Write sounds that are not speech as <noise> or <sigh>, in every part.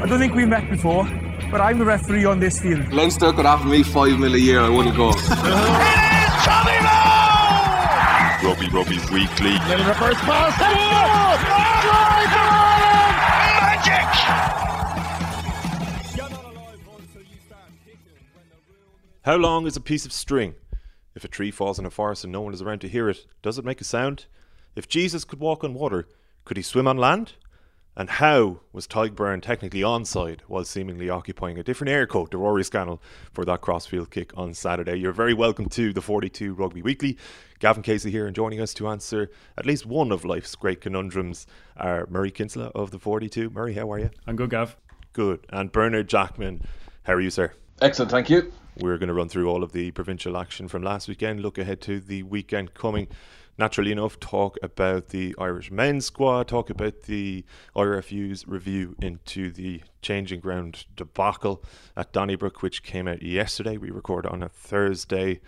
I don't think we've met before, but I'm the referee on this field. Leinster could offer me five mil a year, I wouldn't go. it is Tommy Moe! Rugby Rugby Weekly. Little reverse pass. How long is a piece of string? If a tree falls in a forest and no one is around to hear it, does it make a sound? If Jesus could walk on water, could he swim on land? And how was Tadhg technically onside while seemingly occupying a different air coat to Rory Scannell for that crossfield kick on Saturday? You're very welcome to the 42 Rugby Weekly. Gavin Casey here and joining us to answer at least one of life's great conundrums are Murray Kinsella of the 42. Murray, how are you? I'm good, Gav. Good. And Bernard Jackman, how are you, sir? Excellent, thank you. We're going to run through all of the provincial action from last weekend, look ahead to the weekend coming naturally enough, talk about the Irish men's squad, talk about the IRFU's review into the changing ground debacle at Donnybrook, which came out yesterday. We record on a Thursday.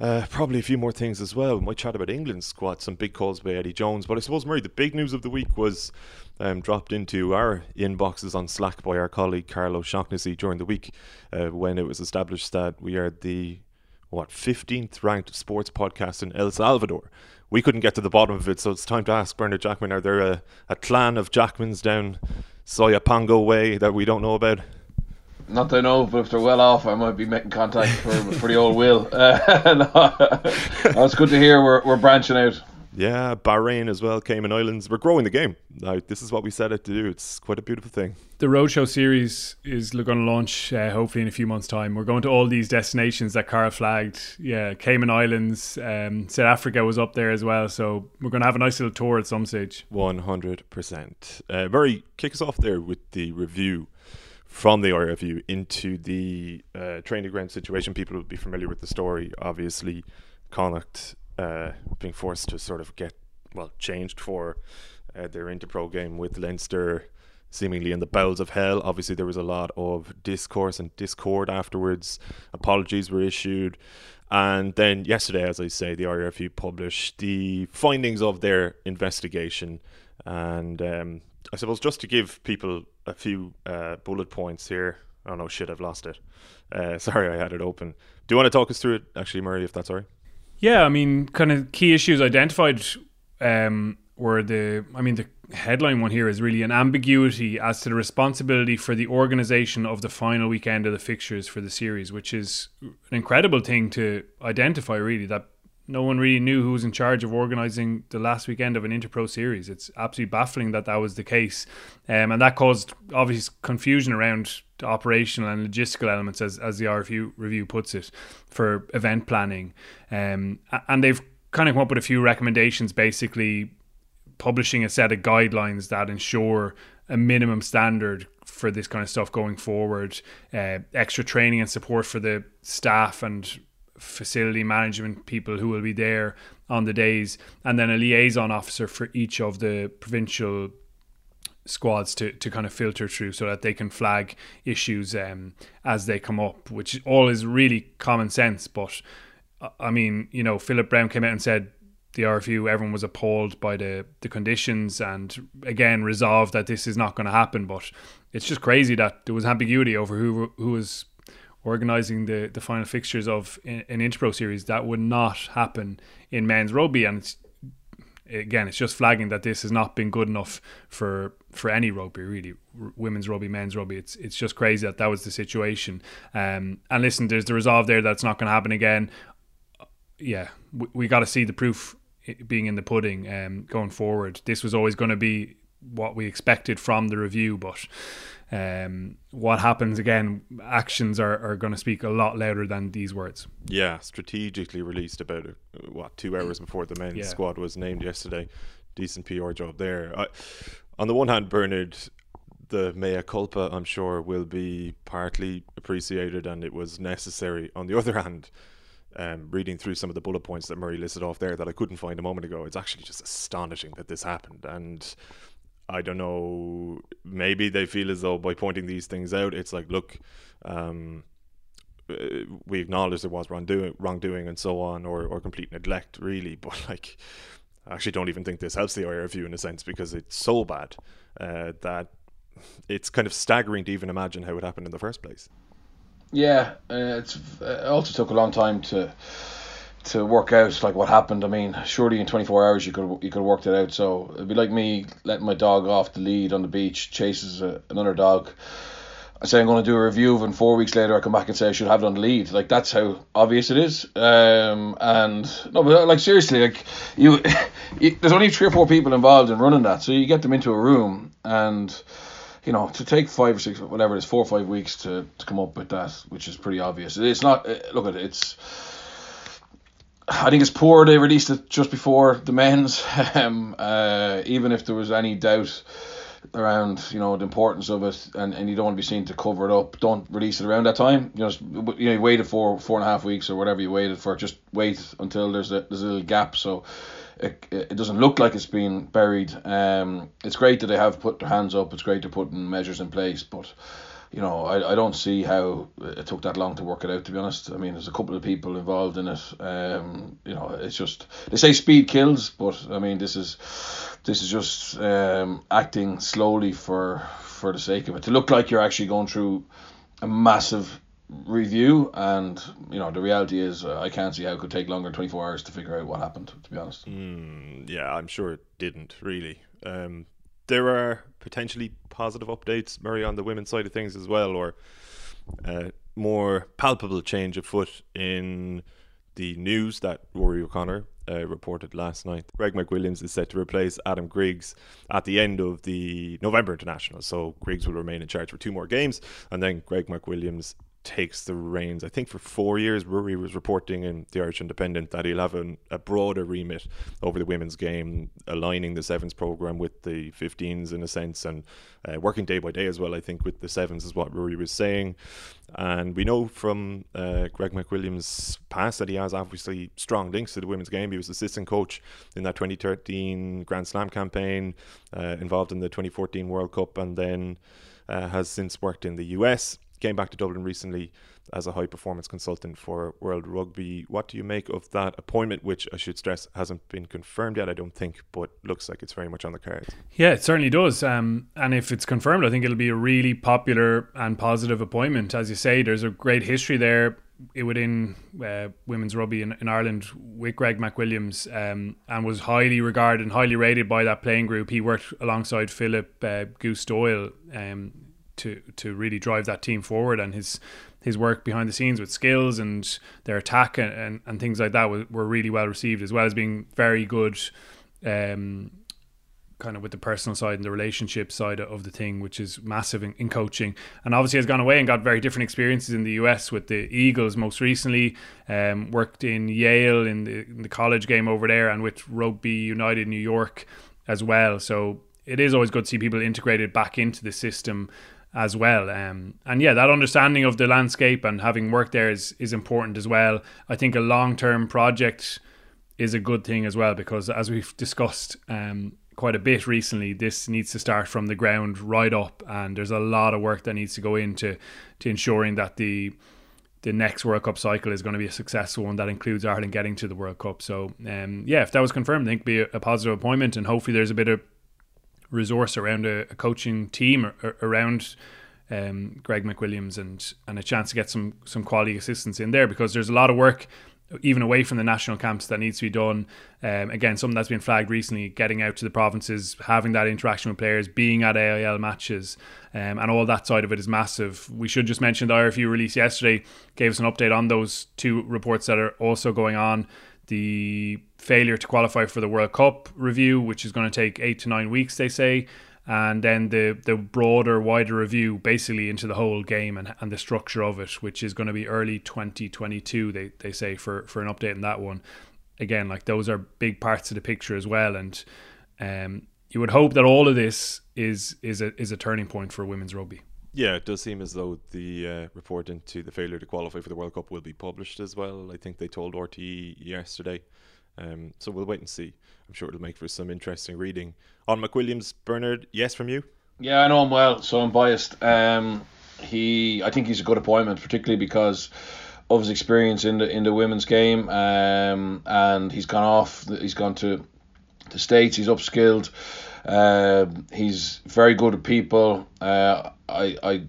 Uh, probably a few more things as well. We might chat about England's squad, some big calls by Eddie Jones. But I suppose, Murray, the big news of the week was um, dropped into our inboxes on Slack by our colleague Carl O'Shaughnessy during the week uh, when it was established that we are the what 15th ranked sports podcast in El Salvador. We couldn't get to the bottom of it, so it's time to ask Bernard Jackman: Are there a, a clan of Jackmans down Soyapango way that we don't know about? Not that I know, but if they're well off, I might be making contact for, for the old Will. <laughs> Uh, <laughs> no, it's good to hear we're, we're branching out. Yeah, Bahrain as well, Cayman Islands. We're growing the game. Like, this is what we set out to do. It's quite a beautiful thing. The Roadshow series is going to launch uh, hopefully in a few months' time. We're going to all these destinations that Carl flagged. Yeah, Cayman Islands, um, South Africa was up there as well. So we're going to have a nice little tour at some stage. 100%. Uh, Murray, kick us off there with the review from the IRFU into the uh, training ground situation. People will be familiar with the story. Obviously, Connacht uh, being forced to sort of get well changed for uh, their Interpro game with Leinster seemingly in the bowels of hell. Obviously, there was a lot of discourse and discord afterwards. Apologies were issued. And then yesterday, as I say, the RFU published the findings of their investigation. And um, I suppose just to give people a few uh, bullet points here. Oh no, shit, I've lost it. Uh, <laughs> sorry, I had it open. Do you want to talk us through it, actually, Murray, if that's all right? Yeah, I mean, kind of key issues identified um, were the, I mean, the headline one here is really an ambiguity as to the responsibility for the organisation of the final weekend of the fixtures for the series, which is an incredible thing to identify, really, that no one really knew who was in charge of organising the last weekend of an Interpro series. It's absolutely baffling that that was the case. Um, and that caused obvious confusion around the operational and logistical elements, as as the RFU review puts it, for event planning. Um, and they've kind of come up with a few recommendations, basically publishing a set of guidelines that ensure a minimum standard for this kind of stuff going forward, uh, extra training and support for the staff and facility management people who will be there on the days, and then a liaison officer for each of the provincial squads to, to kind of filter through so that they can flag issues um, as they come up, which all is really common sense. But uh, I mean, you know, Philip Browne came out and said the RFU, everyone was appalled by the, the conditions and again resolved that this is not going to happen. But it's just crazy that there was ambiguity over who who was organising the, the final fixtures of an Interpro series. That would not happen in men's rugby. And it's again, it's just flagging that this has not been good enough for for any rugby, really, women's rugby, men's rugby. It's it's just crazy that that was the situation. Um, and listen, there's the resolve there that's not going to happen again. Yeah, we, we got to see the proof being in the pudding um, going forward. This was always going to be what we expected from the review, but um, what happens again, actions are, are going to speak a lot louder than these words. Yeah, strategically released about uh, what two hours before the men's yeah. squad was named yesterday. Decent PR job there. I, on the one hand, Bernard, the mea culpa, I'm sure, will be partly appreciated and it was necessary. On the <laughs> other hand, um, reading through some of the bullet points that Murray listed off there that I couldn't find a moment ago, it's actually just astonishing that this happened. And I don't know, maybe they feel as though by pointing these things out, it's like, look, um, uh, we acknowledge there was wrongdoing, wrongdoing and so on, or, or complete neglect, really. <laughs> But like, I actually don't even think this helps the IRFU in a sense because it's so bad uh, that it's kind of staggering to even imagine how it happened in the first place. Yeah, uh, it's it also took a long time to to work out like what happened. I mean, surely in 24 hours you could you could work it out. So it'd be like me letting my dog off the lead on the beach, chases a, another dog. I say I'm going to do a review and four weeks later I come back and say I should have it on the lead. Like that's how obvious it is. Um, and no, but like seriously, like you, <laughs> you, there's only three or four people involved in running that, so you get them into a room and you know, to take five or six, whatever it is, four or five weeks to, to come up with that, which is pretty obvious. It's not, uh, look at it, it's, I think it's poor they released it just before the men's, <laughs> um, uh, even if there was any doubt around, you know, the importance of it and, and you don't want to be seen to cover it up, don't release it around that time. You know, you know, you waited for four and a half weeks or whatever you waited for, just wait until there's a, there's a little gap. So, it, it doesn't look like it's been buried. Um, it's great that they have put their hands up. It's great to put measures in place, but you know, I, I don't see how it took that long to work it out. To be honest, I mean, there's a couple of people involved in it. Um, you know, it's just they say speed kills, but I mean, this is this is just um, acting slowly for for the sake of it to look like you're actually going through a massive review and you know the reality is uh, I can't see how it could take longer than 24 hours to figure out what happened to be honest mm, yeah I'm sure it didn't really um, there are potentially positive updates Murray on the women's side of things as well or uh, more palpable change of foot in the news that Rory O'Connor uh, reported last night. Greg McWilliams is set to replace Adam Griggs at the end of the November International. So Griggs will remain in charge for two more games, and then Greg McWilliams takes the reins. I think for four years, Rory was reporting in the Irish Independent that he'll have an, a broader remit over the women's game, aligning the sevens program with the 15s in a sense, and uh, working day by day as well. I think with the sevens is what Rory was saying, and we know from uh, Greg McWilliams' past that he has obviously strong links to the women's game. He was assistant coach in that 2013 Grand Slam campaign, uh, involved in the 2014 World Cup, and then. Uh, has since worked in the US came back to Dublin recently as a high performance consultant for World Rugby. What do you make of that appointment, which I should stress hasn't been confirmed yet, I don't think, but looks like it's very much on the cards? Yeah, it certainly does. Um, and if it's confirmed, I think it'll be a really popular and positive appointment. As you say, there's a great history there within uh, women's rugby in, in, Ireland with Greg McWilliams um, and was highly regarded and highly rated by that playing group. He worked alongside Philip uh, Goose Doyle um, to to really drive that team forward and his his work behind the scenes with skills and their attack and, and, and things like that were, were really well received as well as being very good um, kind of with the personal side and the relationship side of the thing which is massive in, in, coaching. And obviously has gone away and got very different experiences in the US with the Eagles most recently um, worked in Yale in the, in the college game over there and with Rugby United New York as well. So it is always good to see people integrated back into the system as well. Um, and yeah, that understanding of the landscape and having worked there is is important as well. I think a long term project is a good thing as well because as we've discussed um, quite a bit recently, this needs to start from the ground right up, and there's a lot of work that needs to go into to ensuring that the the next World Cup cycle is going to be a successful one that includes Ireland getting to the World Cup. So, um, yeah, if that was confirmed, I think be a positive appointment, and hopefully there's a bit of resource around a, a coaching team or, around um, Greg McWilliams and and a chance to get some some quality assistance in there because there's a lot of work even away from the national camps that needs to be done. Um, again, something that's been flagged recently, getting out to the provinces, having that interaction with players, being at AIL matches, um, and all that side of it is massive. We should just mention the IRFU release yesterday gave us an update on those two reports that are also going on the failure to qualify for the World Cup review, which is going to take eight to nine weeks, they say, and then the the broader, wider review, basically into the whole game and, and the structure of it, which is going to be early 2022. They they say for for an update on that one. Again, like those are big parts of the picture as well, and um, you would hope that all of this is is a is a turning point for women's rugby. Yeah, it does seem as though the uh, report into the failure to qualify for the World Cup will be published as well. I think they told RTE yesterday. Um, so we'll wait and see. I'm sure it'll make for some interesting reading. On McWilliams, Bernard, yes from you? Yeah, I know him well, so I'm biased. Um, he, I think he's a good appointment, particularly because of his experience in the in the women's game. Um, and he's gone off. He's gone to the states. He's upskilled Um, he's very good at people. Uh, I I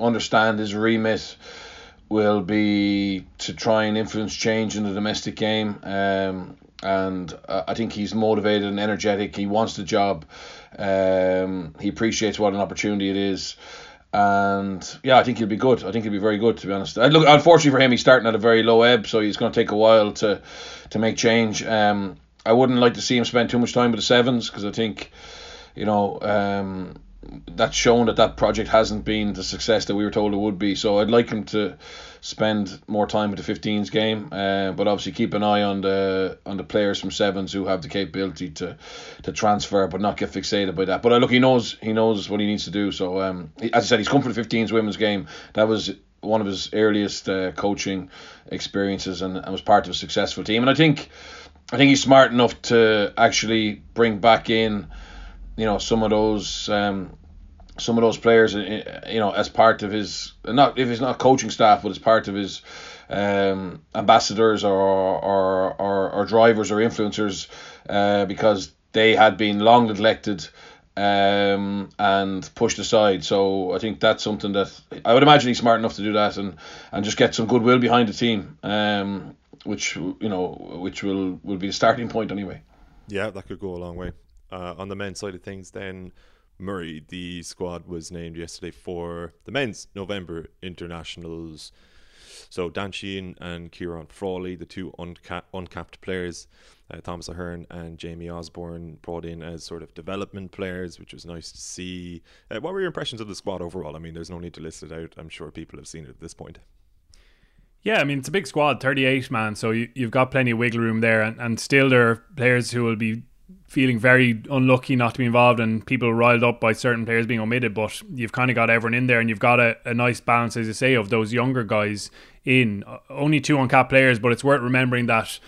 understand his remit will be to try and influence change in the domestic game. Um, and uh, I think he's motivated and energetic. He wants the job. Um, he appreciates what an opportunity it is. And yeah, I think he'll be good. I think he'll be very good, to be honest. I look, unfortunately for him, he's starting at a very low ebb, so he's going to take a while to to make change. Um, I wouldn't like to see him spend too much time with the sevens because I think, you know, um, that's shown that that project hasn't been the success that we were told it would be. So I'd like him to spend more time with the 15s game, uh, but obviously keep an eye on the on the players from sevens who have the capability to to transfer, but not get fixated by that. But uh, look, he knows he knows what he needs to do. So um, as I said, he's come for the 15s women's game. That was one of his earliest uh, coaching experiences and, and was part of a successful team. And I think I think he's smart enough to actually bring back in, you know, some of those um, some of those players, uh, you know, as part of his not if he's not coaching staff, but as part of his um, ambassadors or or, or or drivers or influencers, uh, because they had been long neglected um, and pushed aside. So I think that's something that I would imagine he's smart enough to do that and and just get some goodwill behind the team, um, which you know which will will be the starting point anyway. Yeah, that could go a long way. Uh, on the men's side of things, then Murray, the squad was named yesterday for the men's November internationals. So Dan Sheehan and Ciarán Frawley, the two unca- uncapped players, uh, Thomas Ahern and Jamie Osborne brought in as sort of development players, which was nice to see. Uh, what were your impressions of the squad overall? I mean, there's no need to list it out. I'm sure people have seen it at this point. Yeah, I mean it's a big squad, 38 man, so you, you've got plenty of wiggle room there, and, and still there are players who will be feeling very unlucky not to be involved and people riled up by certain players being omitted. But you've kind of got everyone in there and you've got a, a nice balance, as you say, of those younger guys in. Only two uncapped players, but it's worth remembering that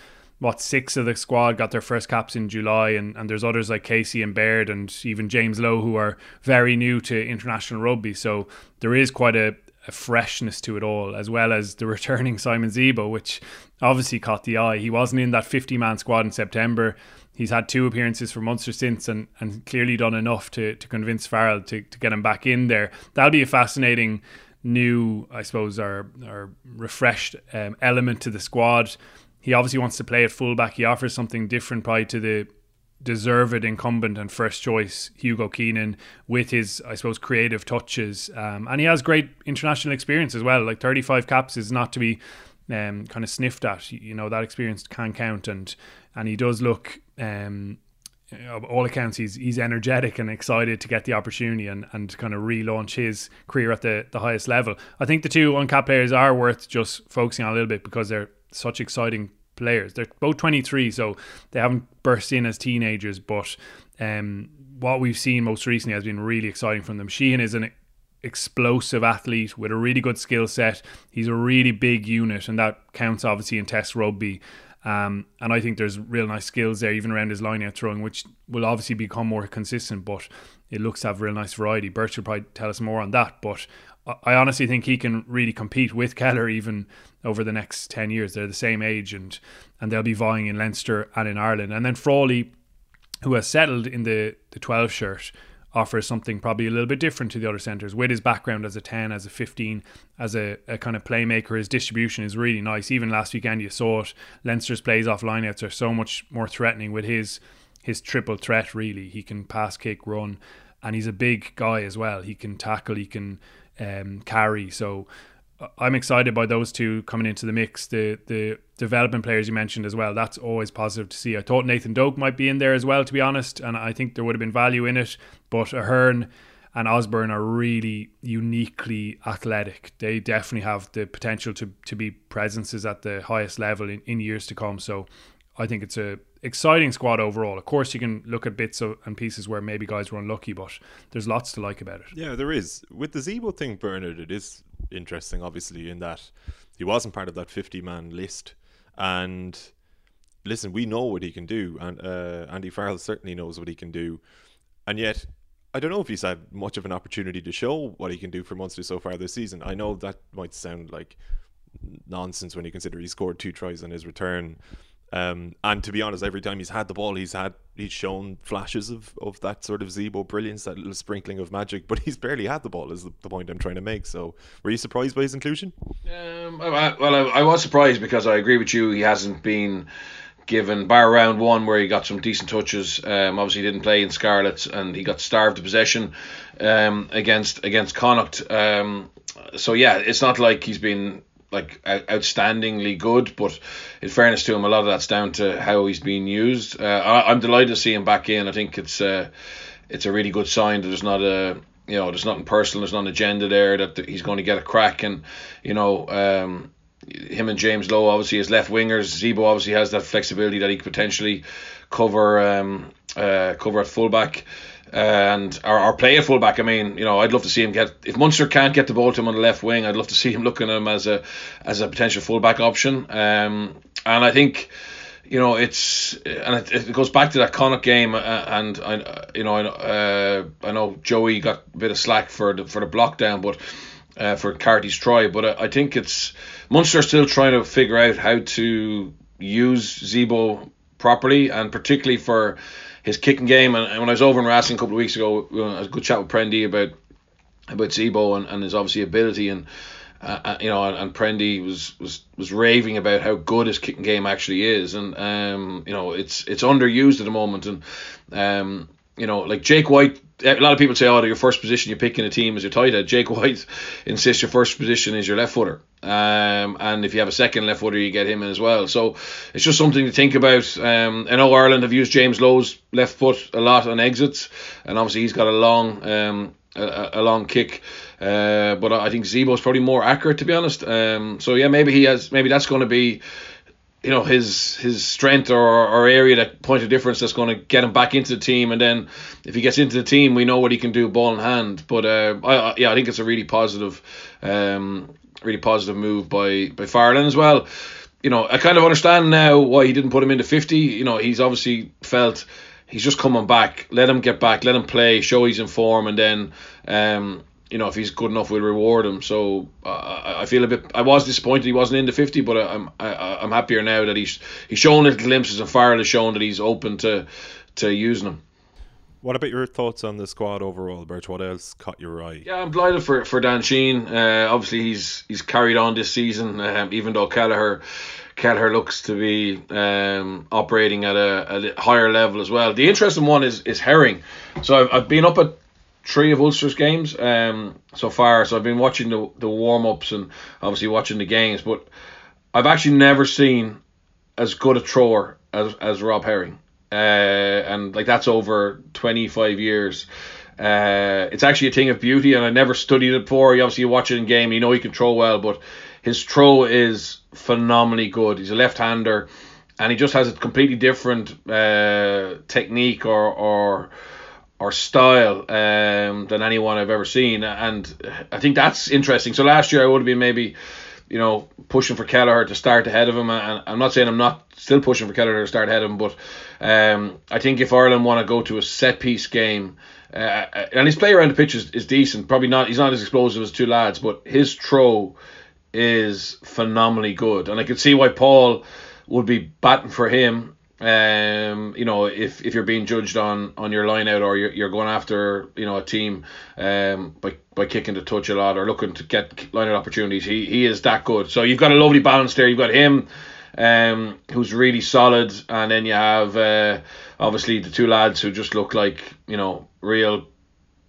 what six of the squad got their first caps in July, and, and there's others like Casey and Baird and even James Lowe who are very new to international rugby. So there is quite a, a freshness to it all, as well as the <laughs> returning Simon Zebo, which obviously caught the eye. He wasn't in that 50 man squad in September he's had two appearances for Munster since and, and clearly done enough to, to convince Farrell to, to get him back in there. That'll be a fascinating new, I suppose, or, or refreshed um, element to the squad. He obviously wants to play at fullback. He offers something different probably to the deserved incumbent and first choice Hugo Keenan with his, I suppose, creative touches. Um, and he has great international experience as well. Like 35 caps is not to be um, kind of sniffed at. You know, that experience can count. And and he does look um, of all accounts, he's he's energetic and excited to get the opportunity and, and kind of relaunch his career at the, the highest level. I think the two uncapped players are worth just focusing on a little bit because they're such exciting players. They're both 23, so they haven't burst in as teenagers, but um, what we've seen most recently has been really exciting from them. Sheehan is an explosive athlete with a really good skill set. He's a really big unit, and that counts obviously in Test rugby. Um, and I think there's real nice skills there, even around his line out throwing, which will obviously become more consistent. But it looks to have real nice variety. Birch will probably tell us more on that. But I honestly think he can really compete with Kelleher even over the next ten years. They're the same age, and and they'll be vying in Leinster and in Ireland. And then Frawley, who has settled in the the twelve shirt offers something probably a little bit different to the other centres. With his background as a 10, as a 15, as a, a kind of playmaker, his distribution is really nice. Even last weekend, you saw it. Leinster's plays off lineouts are so much more threatening with his his triple threat, really. He can pass, kick, run, and he's a big guy as well. He can tackle, he can um, carry. So I'm excited by those two coming into the mix. The the development players you mentioned as well. That's always positive to see. I thought Nathan Doak might be in there as well, to be honest, and I think there would have been value in it. But Ahern and Osborne are really uniquely athletic. They definitely have the potential to to be presences at the highest level in, in years to come. So I think it's a exciting squad overall. Of course, you can look at bits of, and pieces where maybe guys were unlucky, but there's lots to like about it. Yeah, there is. With the Zebo thing, Bernard, it is interesting, obviously, in that he wasn't part of that 50 man list. And listen, we know what he can do, and uh, Andy Farrell certainly knows what he can do. And yet, I don't know if he's had much of an opportunity to show what he can do for Munster so far this season. I know that might sound like nonsense when you consider he scored two tries on his return Um, and to be honest, every time he's had the ball, he's had he's shown flashes of, of that sort of Zebo brilliance, that little sprinkling of magic. But <laughs> he's barely had the ball. Is the, the point I'm trying to make. So, were you surprised by his inclusion? Um, I, well, I, I was surprised because I agree with you. He hasn't been given bar round one where he got some decent touches. Um, obviously, he didn't play in Scarlets and he got starved to possession um, against against Connacht. Um, so yeah, it's not like he's been like outstandingly good, but in fairness to him, a lot of that's down to how he's being used. Uh, I, am delighted to see him back in. I think it's uh, it's a really good sign that there's not a you know there's nothing personal, there's not an agenda there that he's going to get a crack, and you know. Um, him and James Lowe obviously as left wingers. Zebo obviously has that flexibility that he could potentially cover um, uh, cover at fullback and or, or play fullback. I mean, you know, I'd love to see him get if Munster can't get the ball to him on the left wing. I'd love to see him looking at him as a as a potential fullback option. Um, and I think you know it's and it, it goes back to that Connacht game, uh, and I you know I, uh, I know Joey got a bit of slack for the for the block down, but uh, for Carty's try, but I, I think it's Munster still trying to figure out how to use Zebo properly, and particularly for his kicking game. And, and, when I was over in Racing a couple of weeks ago, I had a good chat with Prendy about about Zebo and, and his obviously ability and. Uh, uh, you know, and, and Prendy was, was was raving about how good his kicking game actually is, and um, you know, it's it's underused at the moment, and um, you know, like Jake White a lot of people say, oh, your first position you pick in a team is your tight end. Jake White insists your first position is your left footer. Um, and if you have a second left footer, you get him in as well. So it's just something to think about. Um, I know Ireland have used James Lowe's left foot a lot on exits, and obviously he's got a long, um, a, a long kick. Uh, but I think Zebo's probably more accurate, to be honest. Um, so yeah, maybe he has. Maybe that's going to be you know his his strength or, or area that point of difference that's going to get him back into the team. And then if he gets into the team we know what he can do ball in hand. But uh, I, yeah I think it's a really positive um really positive move by by Farrelly as well. You know I kind of understand now why he didn't put him into 50 you know he's obviously felt he's just coming back. Let him get back. Let him play show he's in form. And then um you know, if he's good enough, we'll reward him. So uh, I feel a bit. I was disappointed he wasn't in the fifty, but I'm I, I'm happier now that he's he's shown little glimpses and Farrell has shown that he's open to to using them. What about your thoughts on the squad overall, Birch? What else caught your eye? Yeah, I'm delighted for for Dan Sheehan. Uh, obviously, he's he's carried on this season, um, even though Kelleher. Kelleher looks to be um, operating at a, a, higher level as well. The interesting one is is Herring. So I've, I've been up at three of Ulster's games um, so far. So I've been watching the the warm ups and obviously watching the games, but I've actually never seen as good a thrower as as Rob Herring, uh, and like that's over twenty five years. Uh, it's actually a thing of beauty, and I never studied it before. You obviously watch it in game, you know he can throw well, but his throw is phenomenally good. He's a left hander, and he just has a completely different uh, technique or or or style um, than anyone I've ever seen, and I think that's interesting. So last year I would have been maybe, you know, pushing for Kelleher to start ahead of him, and I'm not saying I'm not still pushing for Kelleher to start ahead of him, but um, I think if Ireland want to go to a set piece game. Uh, and his play around the pitch is, is decent. Probably not. He's not as explosive as two lads, but his throw is phenomenally good, and I could see why Paul would be batting for him um, you know, if, if you're being judged on, on your line out or you're, you're going after, you know, a team um, by, by kicking the touch a lot or looking to get line out opportunities, he, he is that good. So you've got a lovely balance there. You've got him, um, who's really solid, and then you have uh, obviously the two lads who just look like, you know, real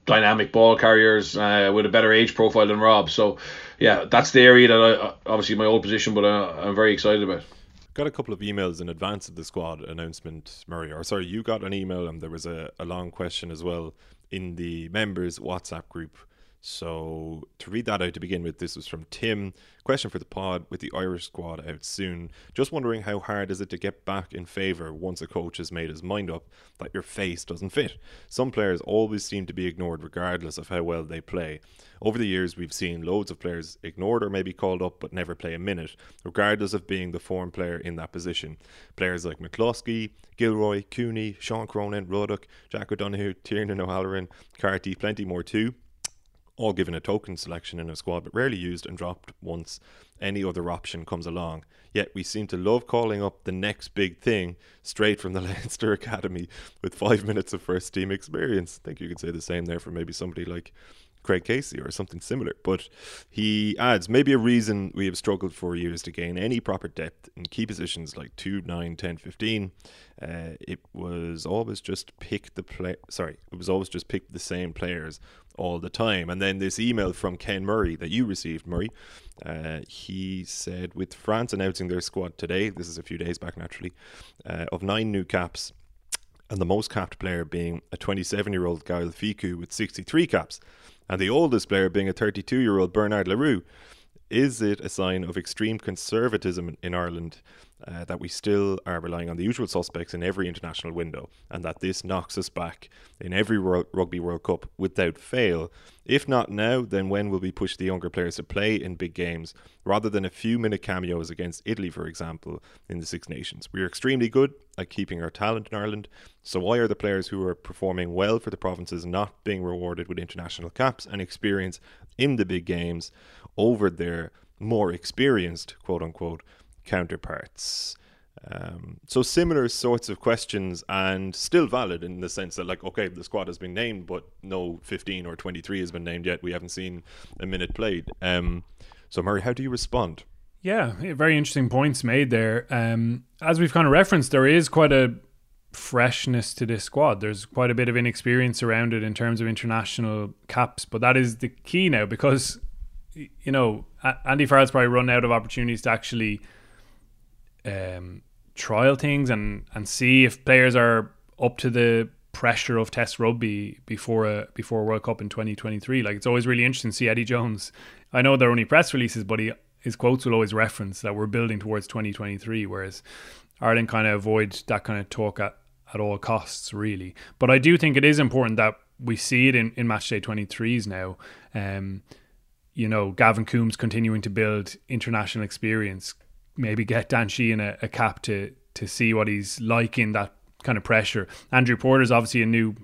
dynamic ball carriers uh, with a better age profile than Rob. So yeah, that's the area that I obviously my old position, but uh, I'm very excited about got a couple of emails in advance of the squad announcement, Murray. Or sorry, you got an email and there was a, a long question as well in the members WhatsApp group. So to read that out to begin with, this was from Tim. Question for the pod with the Irish squad out soon. Just wondering how hard is it to get back in favour once a coach has made his mind up that your face doesn't fit. Some players always seem to be ignored regardless of how well they play. Over the years, we've seen loads of players ignored or maybe called up but never play a minute, regardless of being the form player in that position. Players like McCloskey, Gilroy, Cooney, Sean Cronin, Ruddock, Jack O'Donoghue, Tiernan O'Halloran, Carty, plenty more too all given a token selection in a squad, but rarely used and dropped once any other option comes along. Yet we seem to love calling up the next big thing straight from the <laughs> Leinster Academy with five minutes of first team experience. I think you could say the same there for maybe somebody like Craig Casey or something similar. But he adds maybe a reason we have struggled for years to gain any proper depth in key positions like 2, 9, 10, 15. Uh, it was always just pick the play. Sorry, it was always just pick the same players all the time. And then this email from Ken Murray that you received, Murray. Uh, he said, with France announcing their squad today, this is a few days back naturally, uh, of nine new caps, and the most capped player being a 27 year old Gael Fickou with 63 caps and the oldest player being a 32 year old Bernard Le Roux. Is it a sign of extreme conservatism in Ireland uh, that we still are relying on the usual suspects in every international window and that this knocks us back in every World, Rugby World Cup without fail? If not now, then when will we push the younger players to play in big games rather than a few minute cameos against Italy, for example, in the Six Nations? We are extremely good at keeping our talent in Ireland, so why are the players who are performing well for the provinces not being rewarded with international caps and experience in the big games over their more experienced, quote unquote, counterparts? Um, so similar sorts of questions and still valid in the sense that like okay the squad has been named but no 15 or 23 has been named yet. We haven't seen a minute played. Um, so Murray how do you respond? Yeah very interesting points made there. Um, as we've kind of referenced there is quite a freshness to this squad. There's quite a bit of inexperience around it in terms of international caps but that is the key now because you know Andy Farrell's probably run out of opportunities to actually um, trial things and and see if players are up to the pressure of Test rugby before a before a World Cup in 2023. Like it's always really interesting to see Eddie Jones. I know they're only press releases, but he his quotes will always reference that we're building towards 2023, whereas Ireland kind of avoid that kind of talk at, at all costs, really. But I do think it is important that we see it in, in matchday 23s now. Um, you know, Gavin Coombs continuing to build international experience, maybe get Dan Sheehan a, a cap to to see what he's like in that kind of pressure. Andrew Porter's obviously a new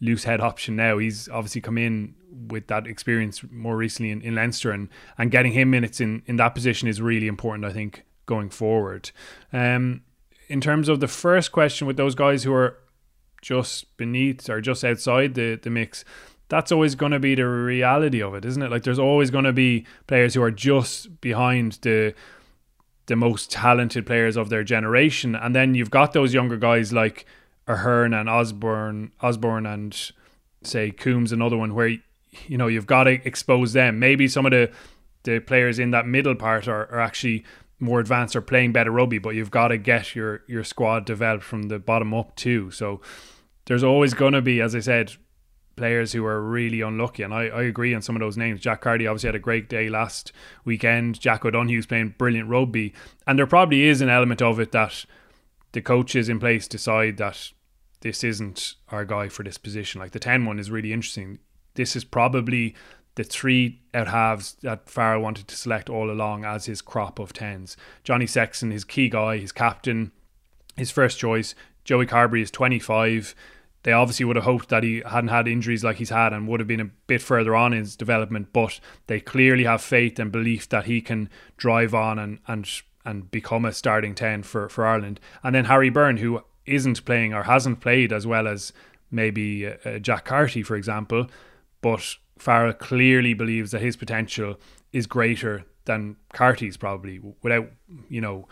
loose head option now. He's obviously come in with that experience more recently in, in Leinster and, and getting him minutes in, in that position is really important, I think, going forward. Um, in terms of the first question with those guys who are just beneath or just outside the, the mix, that's always going to be the reality of it, isn't it? Like there's always going to be players who are just behind the the most talented players of their generation. And then you've got those younger guys like Ahern and Osborne, Osborne and say Coombs, another one where you know you've got to expose them. Maybe some of the the players in that middle part are, are actually more advanced or playing better rugby, but you've got to get your your squad developed from the bottom up too. So there's always going to be, as I said, players who are really unlucky. And I, I agree on some of those names. Jack Carty obviously had a great day last weekend. Jack O'Donoghue's playing brilliant rugby. And there probably is an element of it that the coaches in place decide that this isn't our guy for this position. Like the 10 one is really interesting. This is probably the three out halves that Farrell wanted to select all along as his crop of 10s. Johnny Sexton, his key guy, his captain, his first choice. Joey Carbery is 25 they obviously would have hoped that he hadn't had injuries like he's had and would have been a bit further on in his development. But they clearly have faith and belief that he can drive on and and and become a starting ten for for Ireland. And then Harry Byrne, who isn't playing or hasn't played as well as maybe uh, Jack Carty, for example, but Farrell clearly believes that his potential is greater than Carty's probably without you know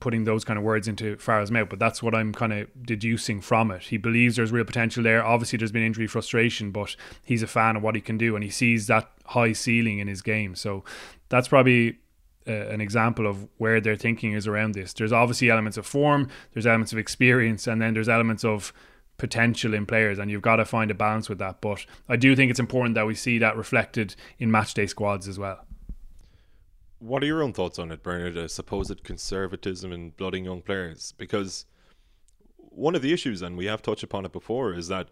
putting those kind of words into Farrell's mouth, but that's what I'm kind of deducing from it. He believes there's real potential there. Obviously, there's been injury frustration, but he's a fan of what he can do and he sees that high ceiling in his game. So that's probably uh, an example of where their thinking is around this. There's obviously elements of form, there's elements of experience, and then there's elements of potential in players, and you've got to find a balance with that. But I do think it's important that we see that reflected in matchday squads as well. What are your own thoughts on it, Bernard? A supposed conservatism in blooding young players? Because one of the issues, and we have touched upon it before, is that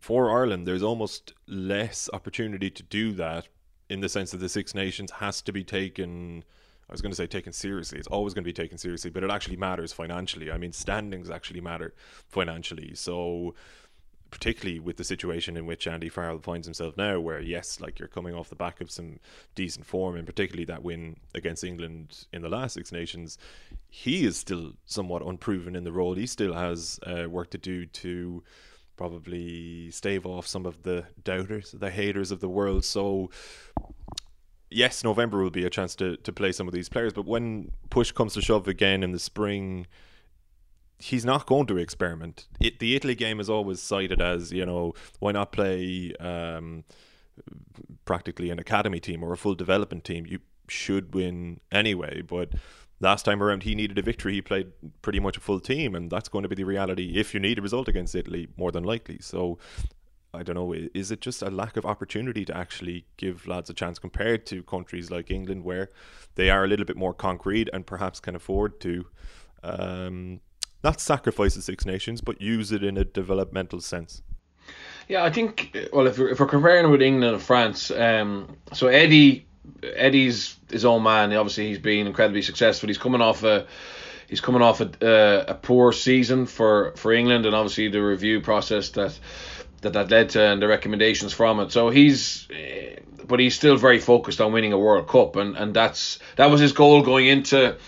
for Ireland, there's almost less opportunity to do that in the sense that the Six Nations has to be taken. I was going to say taken seriously. It's always going to be taken seriously, but it actually matters financially. I mean, standings actually matter financially. So particularly with the situation in which Andy Farrell finds himself now, where yes, like you're coming off the back of some decent form, and particularly that win against England in the last Six Nations, he is still somewhat unproven in the role. He still has uh, work to do to probably stave off some of the doubters, the haters of the world. So yes, November will be a chance to to play some of these players, but when push comes to shove again in the spring he's not going to experiment. It, the Italy game is always cited as you know why not play um, practically an academy team or a full development team. You should win anyway, but last time around he needed a victory. He played pretty much a full team, and that's going to be the reality if you need a result against Italy, more than likely. So. I don't know. Is it just a lack of opportunity to actually give lads a chance compared to countries like England, where they are a little bit more concrete and perhaps can afford to um, not sacrifice the Six Nations, but use it in a developmental sense. Yeah, I think. Well, if we're, if we're comparing with England and France, um, so Eddie, Eddie's his own man. Obviously, he's been incredibly successful. He's coming off a. He's coming off a, uh, a poor season for, for England, and obviously the review process that that that led to and the recommendations from it. So he's, but he's still very focused on winning a World Cup, and, and that's that was his goal going into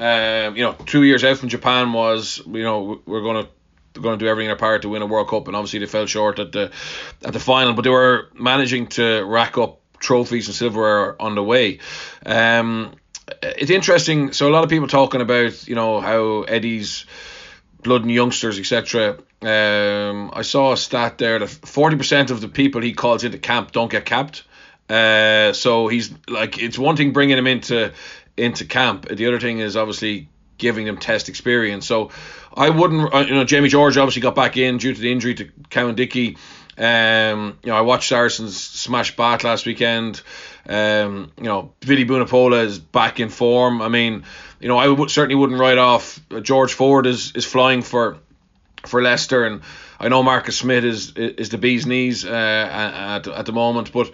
um, you know, two years out from Japan was, you know, we're going to going to do everything in our power to win a World Cup, and obviously they fell short at the at the final, but they were managing to rack up trophies and silverware on the way. Um, it's interesting. So a lot of people talking about, you know, how Eddie's blood and youngsters, etc. Um, I saw a stat there that forty percent of the people he calls into camp don't get capped. Uh, so he's like, it's one thing bringing him into into camp. The other thing is obviously giving them test experience. So I wouldn't, uh, you know, Jamie George obviously got back in due to the injury to Cowan-Dickie. Um, you know, I watched Saracens smash Bath last weekend. Um, you know, Billy Vunipola is back in form. I mean, you know, I would, certainly wouldn't write off uh, George Ford is is flying for for Leicester, and I know Marcus Smith is is the bee's knees uh, at at the moment, but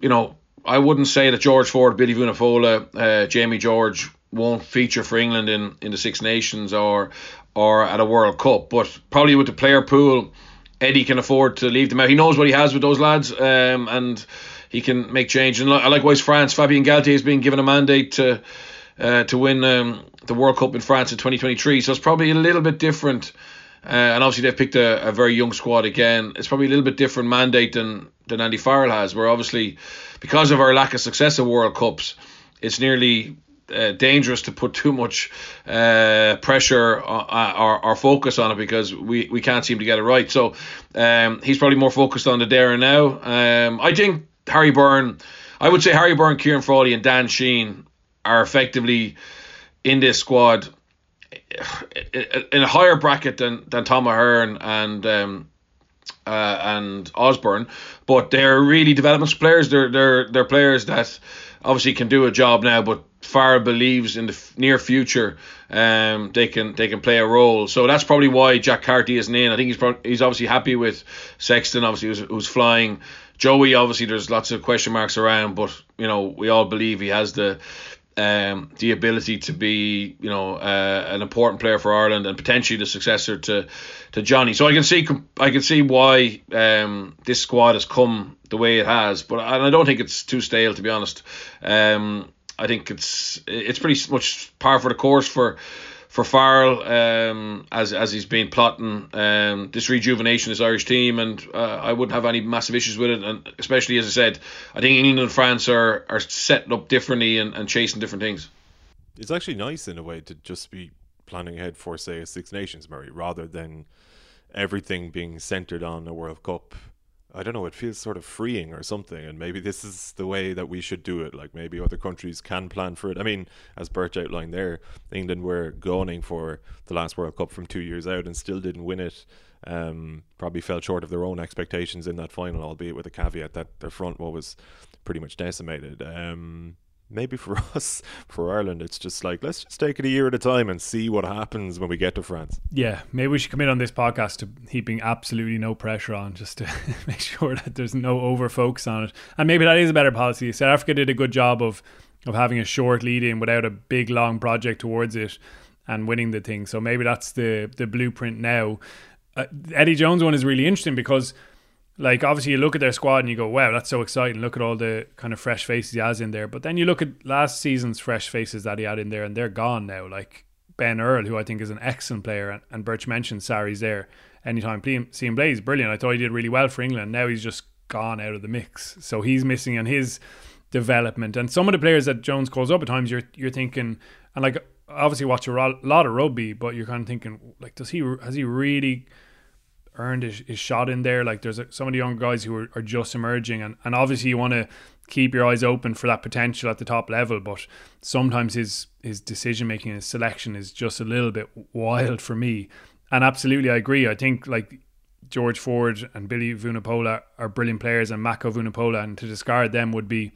you know, I wouldn't say that George Ford, Billy Vunipola, uh, Jamie George won't feature for England in, in the Six Nations or or at a World Cup, but probably with the player pool, Eddie can afford to leave them out. He knows what he has with those lads, um, and he can make change. And likewise, France, Fabien Galthié has been given a mandate to uh, to win um, the World Cup in France in 2023, so it's probably a little bit different. Uh, and obviously they've picked a, a very young squad again. It's probably a little bit different mandate than than Andy Farrell has, where obviously because of our lack of success at World Cups, it's nearly uh, dangerous to put too much uh, pressure or, or, focus on it because we, we can't seem to get it right. So um, he's probably more focused on the there and now. Um, I think Harry Byrne, I would say Harry Byrne, Ciarán Frawley, and Dan Sheehan are effectively in this squad in a higher bracket than than Tom Ahern and um, uh, and Osborne, but they're really development players. They're they're they're players that obviously can do a job now, but Farrell believes in the near future um they can they can play a role. So that's probably why Jack Carty isn't in. I think he's pro- he's obviously happy with Sexton, obviously who's, who's flying. Joey, obviously, there's lots of question marks around, but you know we all believe he has the um, the ability to be, you know, uh, an important player for Ireland and potentially the successor to to Johnny. So I can see I can see why um, this squad has come the way it has, but and I don't think it's too stale to be honest. Um, I think it's it's pretty much par for the course for for Farrell um, as as he's been plotting um, this rejuvenation of his Irish team, and uh, I wouldn't have any massive issues with it. And especially as I said, I think England and France are are setting up differently and, and chasing different things. It's actually nice in a way to just be planning ahead for say a Six Nations, Murray, rather than everything being centered on a World Cup I don't know, it feels sort of freeing or something. And maybe this is the way that we should do it. Like maybe other countries can plan for it. I mean, as Bert outlined there, England were going for the last World Cup from two years out and still didn't win it. Um, probably fell short of their own expectations in that final, albeit with a caveat that their front row was pretty much decimated. Um, maybe for <laughs> us, for Ireland, it's just like let's just take it a year at a time and see what happens when we get to France. Yeah, maybe we should commit on this podcast to heaping absolutely no pressure on, just to <laughs> make sure that there's no over focus on it. And maybe that is a better policy. South Africa did a good job of of having a short lead in without a big long project towards it and winning the thing. So maybe that's the the blueprint now. uh, Eddie Jones one is really interesting because, like, obviously you look at their squad and you go, "Wow, that's so exciting!" Look at all the kind of fresh faces he has in there. But then you look at last season's fresh faces that he had in there, and they're gone now. Like Ben Earl, who I think is an excellent player, and, and Birch mentioned Sarries there. Anytime see him Blaze, brilliant. I thought he did really well for England. Now he's just gone out of the mix, so he's missing on his development. And some of the players that Jones calls up at times, you're you're thinking, and like obviously watch a lot of rugby, but you're kind of thinking, like, does he has he really earned his, his shot in there? Like, there's some of the young guys who are, are just emerging, and, and obviously you want to keep your eyes open for that potential at the top level, but sometimes his his decision making, his selection is just a little bit wild for me. And absolutely, I agree. I think like George Ford and Billy Vunipola are brilliant players, and Mako Vunipola, and to discard them would be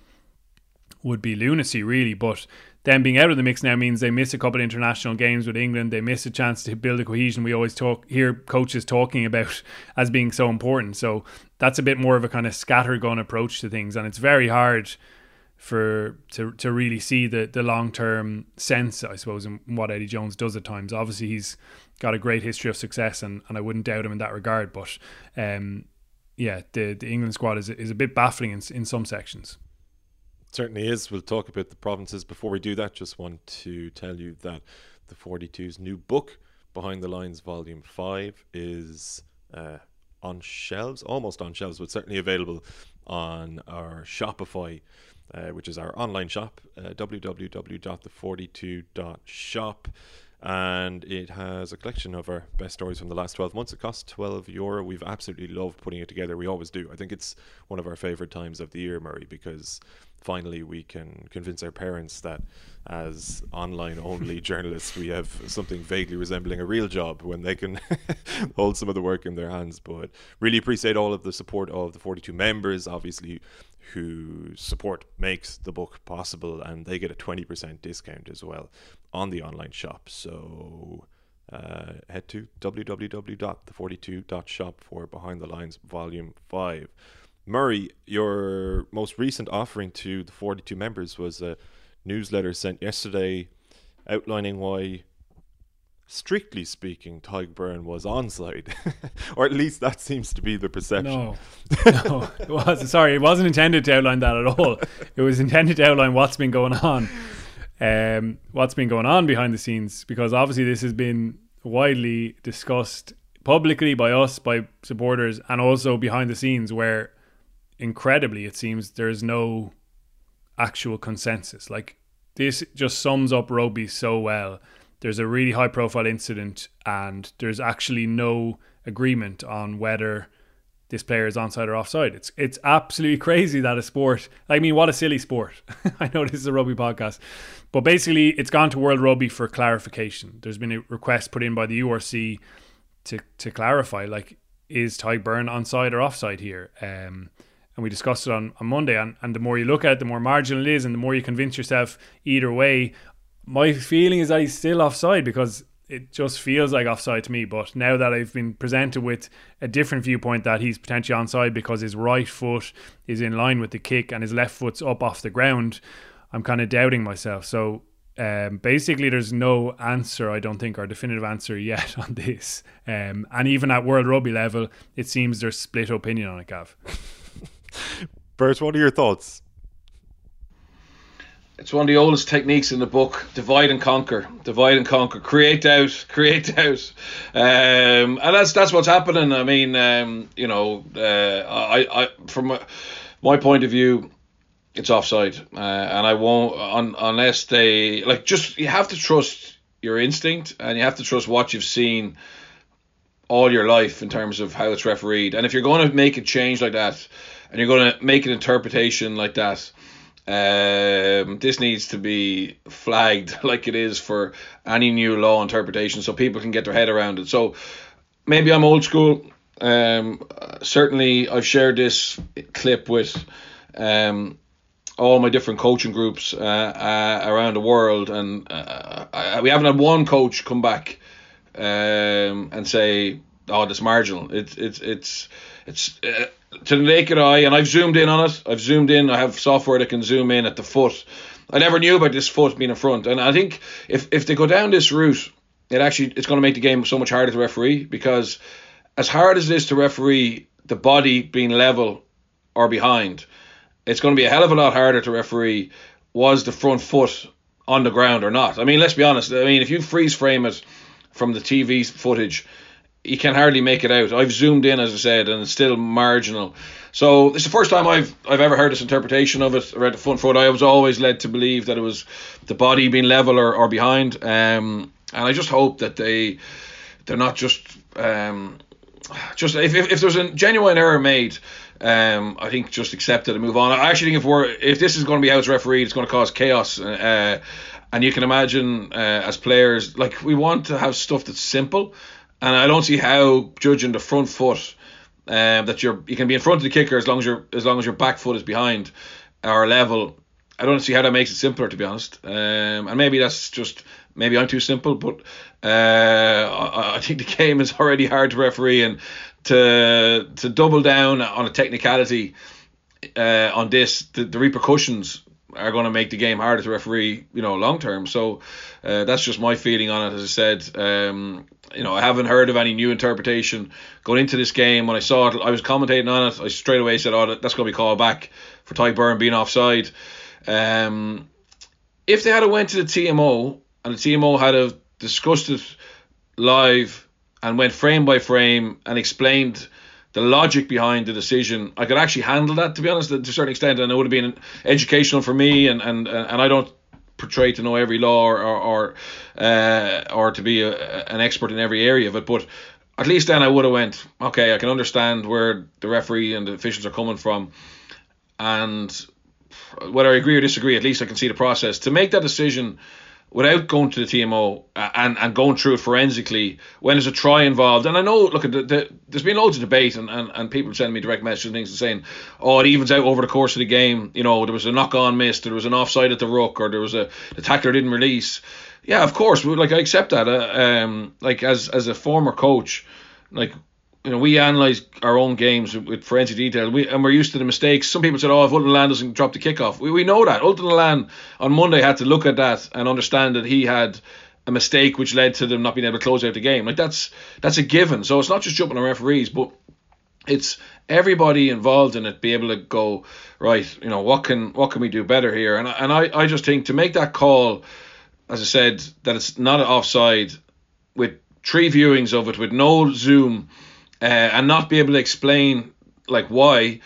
would be lunacy, really. But them being out of the mix now means they miss a couple of international games with England. They miss a chance to build a cohesion we always talk hear coaches talking about <laughs> as being so important. So that's a bit more of a kind of scattergun approach to things, and it's very hard for to to really see the the long term sense, I suppose, in what Eddie Jones does at times. Obviously, he's got a great history of success, and, and I wouldn't doubt him in that regard. But um, yeah, the the England squad is is a bit baffling in in some sections certainly is. We'll talk about the provinces. Before we do that, just want to tell you that the 42's new book, Behind the Lines Volume 5, is uh, on shelves, almost on shelves, but certainly available on our Shopify, uh, which is our online shop, uh, www.the42.shop. And it has a collection of our best stories from the last 12 months. It costs 12 euro. We've absolutely loved putting it together. We always do. I think it's one of our favorite times of the year, Murray, because finally we can convince our parents that as online only <laughs> journalists we have something vaguely resembling a real job when they can <laughs> hold some of the work in their hands but really appreciate all of the support of the 42 members obviously who support makes the book possible and they get a 20% discount as well on the online shop. So uh, head to www.the42.shop for behind the lines volume 5 Murray, your most recent offering to the 42 members was a newsletter sent yesterday outlining why, strictly speaking, Tadhg was onside. <laughs> or at least that seems to be the perception. No, no, it was Sorry, it wasn't intended to outline that at all. It was intended to outline what's been going on. Um, what's been going on behind the scenes because obviously this has been widely discussed publicly by us, by supporters, and also behind the scenes where incredibly, it seems there's no actual consensus. Like this just sums up rugby so well. There's a really high profile incident, and there's actually no agreement on whether this player is onside or offside. It's it's absolutely crazy that a sport. I mean, what a silly sport. <laughs> I know this is a rugby podcast, but basically, it's gone to World Rugby for clarification. There's been a request put in by the URC to to clarify, like, is Tadhg Beirne onside or offside here? Um, and we discussed it on, on Monday. And, and the more you look at it, the more marginal it is, and the more you convince yourself either way. My feeling is that he's still offside because it just feels like offside to me. But now that I've been presented with a different viewpoint that he's potentially onside because his right foot is in line with the kick and his left foot's up off the ground, I'm kind of doubting myself. So um, basically, there's no answer, I don't think, or definitive answer yet <laughs> on this. Um, and even at World Rugby level, it seems there's split opinion on it, Gav. Bert, what are your thoughts? It's one of the oldest techniques in the book: divide and conquer, divide and conquer, create out, <laughs> create out, um, and that's that's what's happening. I mean, um, you know, uh, I, I from my point of view, it's offside, uh, and I won't un, unless they like. Just you have to trust your instinct, and you have to trust what you've seen all your life in terms of how it's refereed. And if you're going to make a change like that, and you're going to make an interpretation like that, um, this needs to be flagged <laughs> like it is for any new law interpretation, so people can get their head around it. So maybe I'm old school. Um, certainly, I've shared this clip with um, all my different coaching groups uh, uh, around the world, and uh, I, we haven't had one coach come back um, and say, "Oh, that's marginal." It's it's it's it's uh, to the naked eye, and I've zoomed in on it. I've zoomed in. I have software that can zoom in at the foot. I never knew about this foot being in front, and I think if if they go down this route, it actually it's going to make the game so much harder to referee because as hard as it is to referee the body being level or behind, it's going to be a hell of a lot harder to referee was the front foot on the ground or not. I mean, let's be honest. I mean, if you freeze frame it from the TV footage, you can hardly make it out. I've zoomed in, as I said, and it's still marginal. So it's the first time I've I've ever heard this interpretation of it around the front foot. I was always led to believe that it was the body being level or, or behind. Um, and I just hope that they they're not just um, just if, if, if there's a genuine error made, um, I think just accept it and move on. I actually think if we're if this is going to be how it's refereed, it's going to cause chaos. Uh, and you can imagine uh, as players, like we want to have stuff that's simple, and I don't see how judging the front foot um, that you're you can be in front of the kicker as long as your as long as your back foot is behind our level. I don't see how that makes it simpler, to be honest. Um, and maybe that's just maybe I'm too simple, but uh, I, I, think the game is already hard to referee, and to to double down on a technicality uh, on this, the, the repercussions are going to make the game harder to referee, you know, long term. So uh, that's just my feeling on it. As I said, um, you know, I haven't heard of any new interpretation going into this game. When I saw it, I was commentating on it. I straight away said, "Oh, that's going to be called back for Tadhg Beirne being offside." Um, if they had a went to the TMO and the TMO had a discussed it live and went frame by frame and explained the logic behind the decision, I could actually handle that to be honest to a certain extent, and it would have been educational for me. And and and I don't portray to know every law or or uh, or to be a, an expert in every area of it, but at least then I would have went okay. I can understand where the referee and the officials are coming from, and whether I agree or disagree, at least I can see the process to make that decision without going to the TMO and, and going through it forensically when there's a try involved. And I know, look, the, the, there's been loads of debate and, and, and people sending me direct messages and things and saying, oh, it evens out over the course of the game. You know, there was a knock on missed, there was an offside at the ruck, or there was a the tackler didn't release. Yeah, of course, like I accept that. Uh, um, like as as a former coach, like you know, we analyze our own games with forensic detail, we, and we're used to the mistakes. Some people said, "Oh, if Ultan Dillane doesn't drop the kickoff," we, we know that Ultan Land on Monday had to look at that and understand that he had a mistake which led to them not being able to close out the game. Like that's that's a given. So it's not just jumping on referees, but it's everybody involved in it be able to go right. You know, what can what can we do better here? And and I I just think to make that call, as I said, that it's not an offside with three viewings of it with no zoom uh, and not be able to explain like why.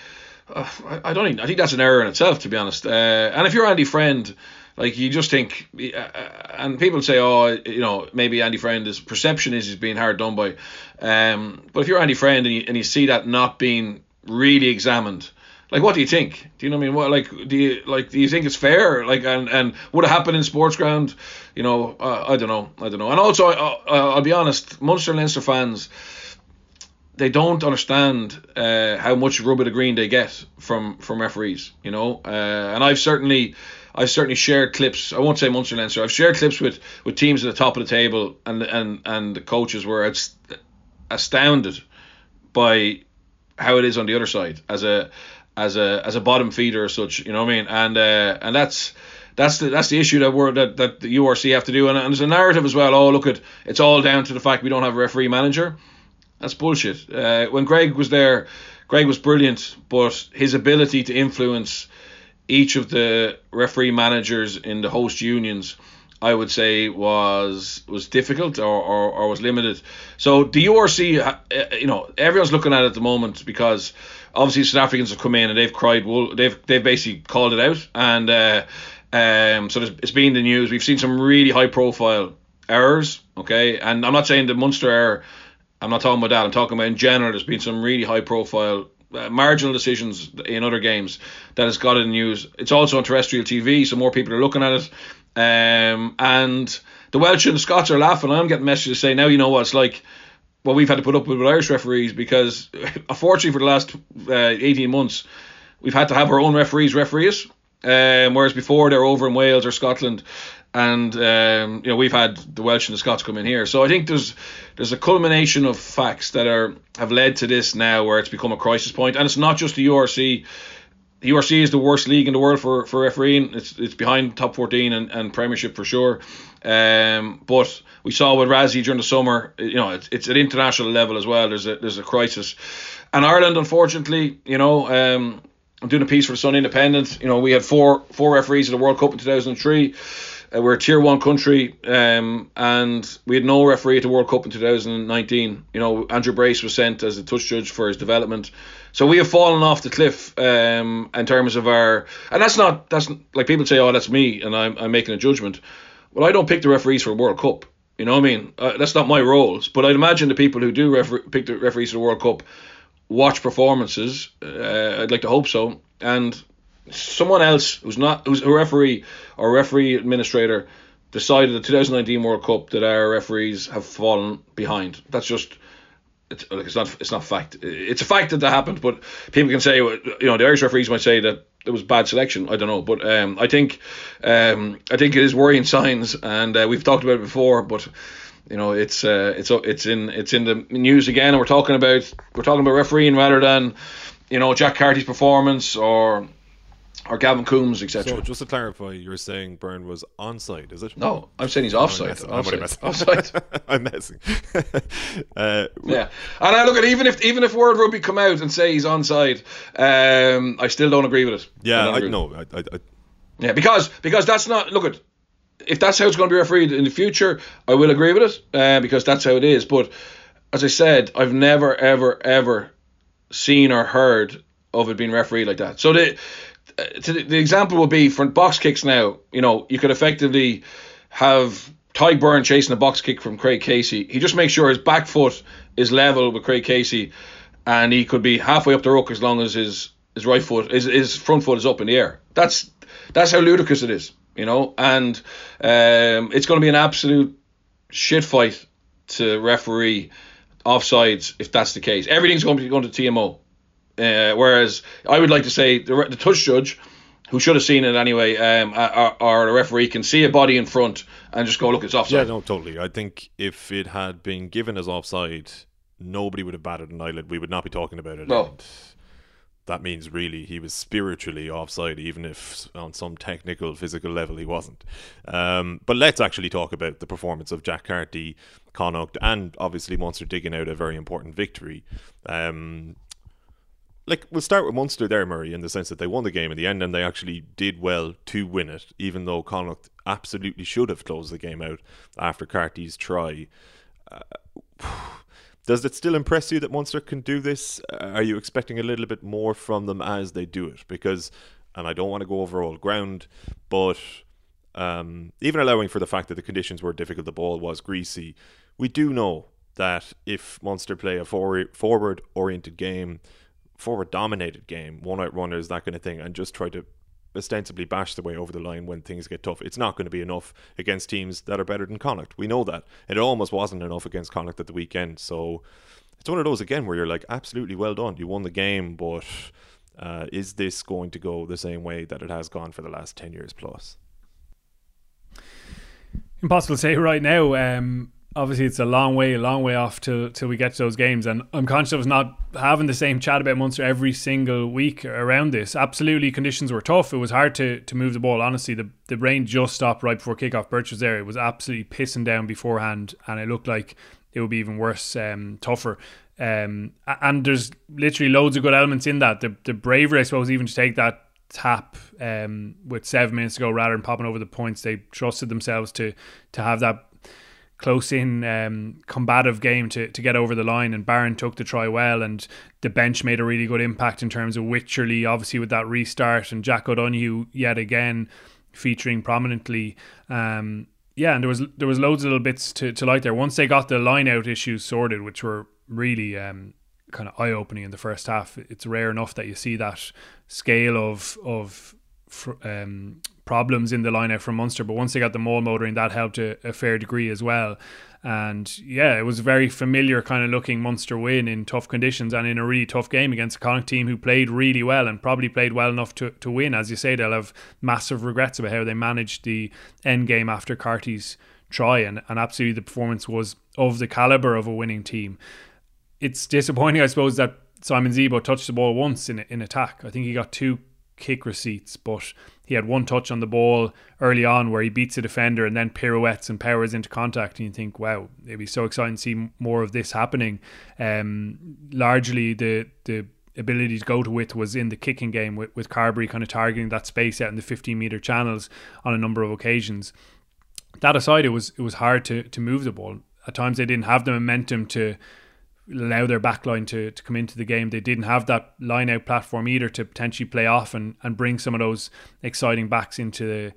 Uh, I, I, don't even, I think that's an error in itself, to be honest. Uh, and if you're Andy Friend, like you just think, uh, and people say, oh, you know, maybe Andy Friend is perception is he's being hard done by. Um, but if you're Andy Friend and you, and you see that not being really examined, like what do you think? Do you know what I mean? What like do you like do you think it's fair? Like and and would it happen in sports ground? You know, uh, I don't know, I don't know. And also, I, I'll be honest, Munster Leinster fans they don't understand uh, how much rub of the green they get from from referees, you know. Uh, and I've certainly I've certainly shared clips. I won't say Munster Leinster. I've shared clips with, with teams at the top of the table, and and and the coaches were astounded by how it is on the other side as a as a as a bottom feeder or such. You know what I mean? And uh, and that's that's the that's the issue that we're that, that the URC have to do. And, and there's a narrative as well. Oh, look at it's all down to the fact we don't have a referee manager. That's bullshit. Uh, when Greg was there, Greg was brilliant, but his ability to influence each of the referee managers in the host unions, I would say, was was difficult or, or, or was limited. So the URC, uh, you know, everyone's looking at it at the moment because obviously South Africans have come in and they've cried wool. They've they've basically called it out, and uh, um, so it's been the news. We've seen some really high profile errors. Okay, and I'm not saying the Munster error I'm not talking about that. I'm talking about in general. There's been some really high profile uh, marginal decisions in other games that has got in the news. It's also on terrestrial TV, so more people are looking at it. Um, and the Welsh and the Scots are laughing. I'm getting messages saying now you know what it's like what we've had to put up with Irish referees because <laughs> unfortunately for the last uh, 18 months we've had to have our own referees referee us. Um, whereas before they're over in Wales or Scotland and um, you know we've had the Welsh and the Scots come in here. So I think there's there's a culmination of facts that are have led to this now where it's become a crisis point. and it's not just the URC. he or she is the worst league in the world for, for refereeing. It's it's behind top 14 and, and Premiership for sure. Um, but we saw with Razzie during the summer, you know, it's, it's at international level as well. There's a there's a crisis, and Ireland, unfortunately, you know, um, I'm doing a piece for the Sunday Independent. You know, we had four four referees at the World Cup in 2003. Uh, we're a tier one country, um, and we had no referee at the World Cup in 2019. You know, Andrew Brace was sent as a touch judge for his development. So we have fallen off the cliff um, in terms of our, and that's not that's like people say, oh, that's me, and I'm I'm making a judgment. Well, I don't pick the referees for World Cup. You know what I mean? Uh, that's not my roles. But I'd imagine the people who do refer- pick the referees for the World Cup watch performances. Uh, I'd like to hope so. And someone else who's not who's a referee or referee administrator decided the 2019 World Cup that our referees have fallen behind. That's just it's, it's not it's not fact. It's a fact that that happened, but people can say you know the Irish referees might say that it was bad selection. I don't know, but um, I think um, I think it is worrying signs, and uh, we've talked about it before, but. You know, it's uh, it's it's in it's in the news again, and we're talking about we're talking about refereeing rather than, you know, Jack Carty's performance or or Gavin Coombs, etc. So just to clarify, you're saying Beirne was onside, is it? No, I'm saying he's offside. I'm offside. messing. offside. I'm messing. <laughs> <laughs> uh, Yeah, and I look at even if even if World Rugby come out and say he's onside, um, I still don't agree with it. yeah, don't I know. I, I, I, Yeah, because because that's not look at if that's how it's going to be refereed in the future, I will agree with it uh, because that's how it is. But as I said, I've never ever ever seen or heard of it being refereed like that. So the uh, the, the example would be for box kicks now. You know, you could effectively have Tadhg Beirne chasing a box kick from Craig Casey. He just makes sure his back foot is level with Craig Casey, and he could be halfway up the ruck as long as his his right foot, his, his front foot is up in the air. That's that's how ludicrous it is, you know. And um, it's going to be an absolute shit fight to referee offsides if that's the case. Everything's going to be going to TMO. Uh, whereas I would like to say the, the touch judge, who should have seen it anyway, um, or, or the referee can see a body in front and just go look it's offside. yeah, no, totally. I think if it had been given as offside, nobody would have batted an eyelid. We would not be talking about it. No. And that means really he was spiritually offside, even if on some technical, physical level he wasn't. Um, but let's actually talk about the performance of Jack Carty, Connacht, and obviously Munster digging out a very important victory. Um, like we'll start with Munster there, Murray, in the sense that they won the game in the end and they actually did well to win it, even though Connacht absolutely should have closed the game out after Carty's try. Uh, <sighs> does it still impress you that Munster can do this? Uh, Are you expecting a little bit more from them as they do it? Because, and I don't want to go over old ground, but um, even allowing for the fact that the conditions were difficult, the ball was greasy, we do know that if Munster play a forward oriented game, forward dominated game, one out runners, that kind of thing, and just try to ostensibly bash their way over the line when things get tough. It's not going to be enough against teams that are better than Connacht. We know that. It almost wasn't enough against Connacht at the weekend. So it's one of those again where you're like, absolutely well done. You won the game, but uh, is this going to go the same way that it has gone for the last 10 years plus? Impossible to say right now. Um, obviously, it's a long way, a long way off till till we get to those games, and I'm conscious of not having the same chat about Munster every single week around this. Absolutely, conditions were tough. It was hard to to move the ball. Honestly, the the rain just stopped right before kickoff. Birch was there. It was absolutely pissing down beforehand, and it looked like it would be even worse, um, tougher. Um, and there's literally loads of good elements in that. The the bravery, I suppose, even to take that tap um, with seven minutes to go rather than popping over the points. They trusted themselves to to have that close in um, combative game to, to get over the line and Barron took the try well and the bench made a really good impact in terms of Wycherley obviously with that restart and Jack O'Donoghue yet again featuring prominently. Um, yeah and there was there was loads of little bits to, to like there. Once they got the line out issues sorted which were really um, kind of eye opening in the first half it's rare enough that you see that scale of of fr- um, problems in the lineup from Munster, but once they got the mole motoring, that helped a, a fair degree as well. And yeah, it was a very familiar kind of looking Munster win in tough conditions and in a really tough game against a Connacht team who played really well and probably played well enough to, to win. As you say, they'll have massive regrets about how they managed the end game after Carty's try, and, and absolutely the performance was of the caliber of a winning team. It's disappointing, I suppose, that Simon Zebo touched the ball once in in attack. I think he got two kick receipts, but he had one touch on the ball early on where he beats a defender and then pirouettes and powers into contact. And you think, wow, it'd be so exciting to see more of this happening. Um, largely, the the ability to go to width was in the kicking game with, with Carbery kind of targeting that space out in the 15 meter channels on a number of occasions. That aside, it was it was hard to to move the ball. At times, they didn't have the momentum to allow their backline to, to come into the game. They didn't have that line out platform either to potentially play off and, and bring some of those exciting backs into the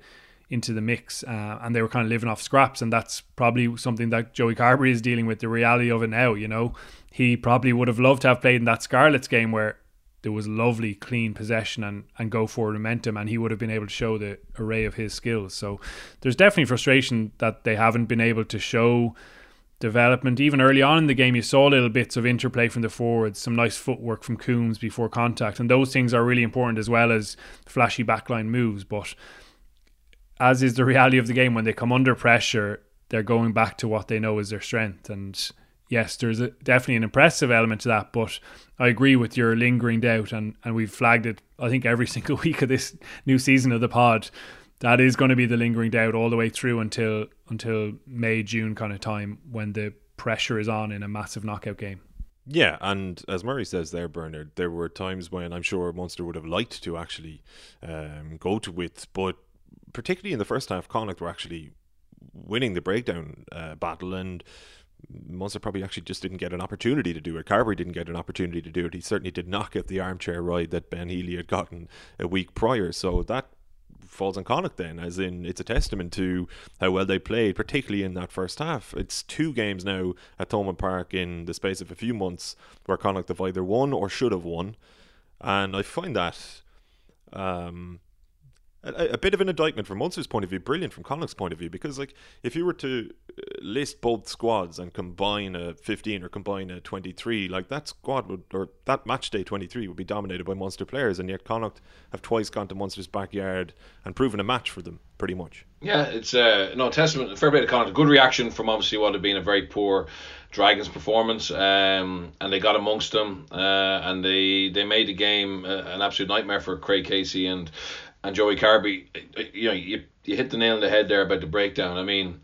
into the mix. Uh, and they were kind of living off scraps, and that's probably something that Joey Carbery is dealing with the reality of it now. You know, he probably would have loved to have played in that Scarlets game where there was lovely clean possession and, and go forward momentum and he would have been able to show the array of his skills so there's definitely frustration that they haven't been able to show development. Even early on in the game, you saw little bits of interplay from the forwards, some nice footwork from Coombs before contact, and those things are really important as well as flashy backline moves. But as is the reality of the game, when they come under pressure, they're going back to what they know is their strength. And yes, there's a, definitely an impressive element to that, but I agree with your lingering doubt, and, and we've flagged it, I think, every <laughs> single week of this new season of the pod that is going to be the lingering doubt all the way through until until May June kind of time when the pressure is on in a massive knockout game. Yeah, and as Murray says there, Bernard, there were times when I'm sure Munster would have liked to actually um, go to width, but particularly in the first half, Connacht were actually winning the breakdown uh, battle, and Munster probably actually just didn't get an opportunity to do it. Carbery didn't get an opportunity to do it. He certainly did not get the armchair ride that Ben Healy had gotten a week prior. So that falls on Connacht then, as in it's a testament to how well they played, particularly in that first half. It's two games now at Thomond Park in the space of a few months where Connacht have either won or should have won, and I find that um, a, a, bit of an indictment from Munster's point of view, brilliant from Connacht's point of view, because like if you were to list both squads and combine a 15 or combine a 23, like that squad would or that match day 23 would be dominated by Munster players, and yet Connacht have twice gone to Munster's backyard and proven a match for them, pretty much. Yeah, it's uh, no testament, a fair bit of Connacht, A good reaction from obviously what had been a very poor Dragons performance, um, and they got amongst them, uh, and they they made the game uh, an absolute nightmare for Craig Casey and and Joey Carbery. you know, you, you hit the nail on the head there about the breakdown. I mean,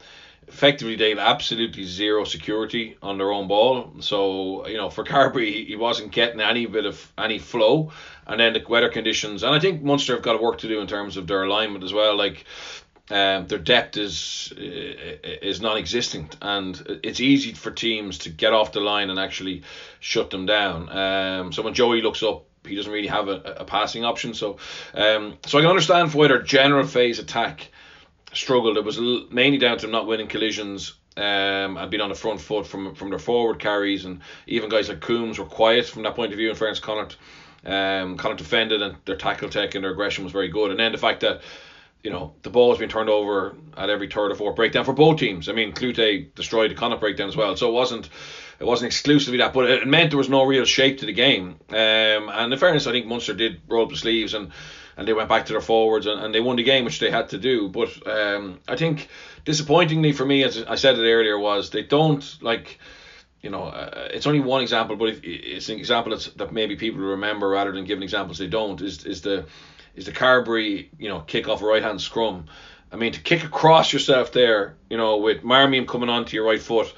effectively they had absolutely zero security on their own ball. So you know, for Carbery, he wasn't getting any bit of any flow, and then the weather conditions. And I think Munster have got work to do in terms of their alignment as well. Like. Um, their depth is is non-existent, and it's easy for teams to get off the line and actually shut them down. Um, so when Joey looks up, he doesn't really have a, a passing option. So, um, so I can understand why their general phase attack struggled. It was mainly down to not winning collisions um, and being on the front foot from from their forward carries, and even guys like Coombs were quiet from that point of view. In fairness, Connacht, um, Connacht defended and their tackle tech and their aggression was very good. And then the fact that you know, the ball has been turned over at every third or fourth breakdown for both teams. I mean, Cloete destroyed the Connacht breakdown as well, so it wasn't it wasn't exclusively that, but it meant there was no real shape to the game. Um, and in fairness, I think Munster did roll up the sleeves and, and they went back to their forwards and, and they won the game, which they had to do. But um, I think disappointingly for me, as I said it earlier, was they don't like. You know, uh, it's only one example, but if, it's an example that's, that maybe people remember rather than giving examples they don't. Is is the is the Carbery, you know, kick off right hand scrum. I mean, to kick across yourself there, you know, with Marmion coming onto your right foot,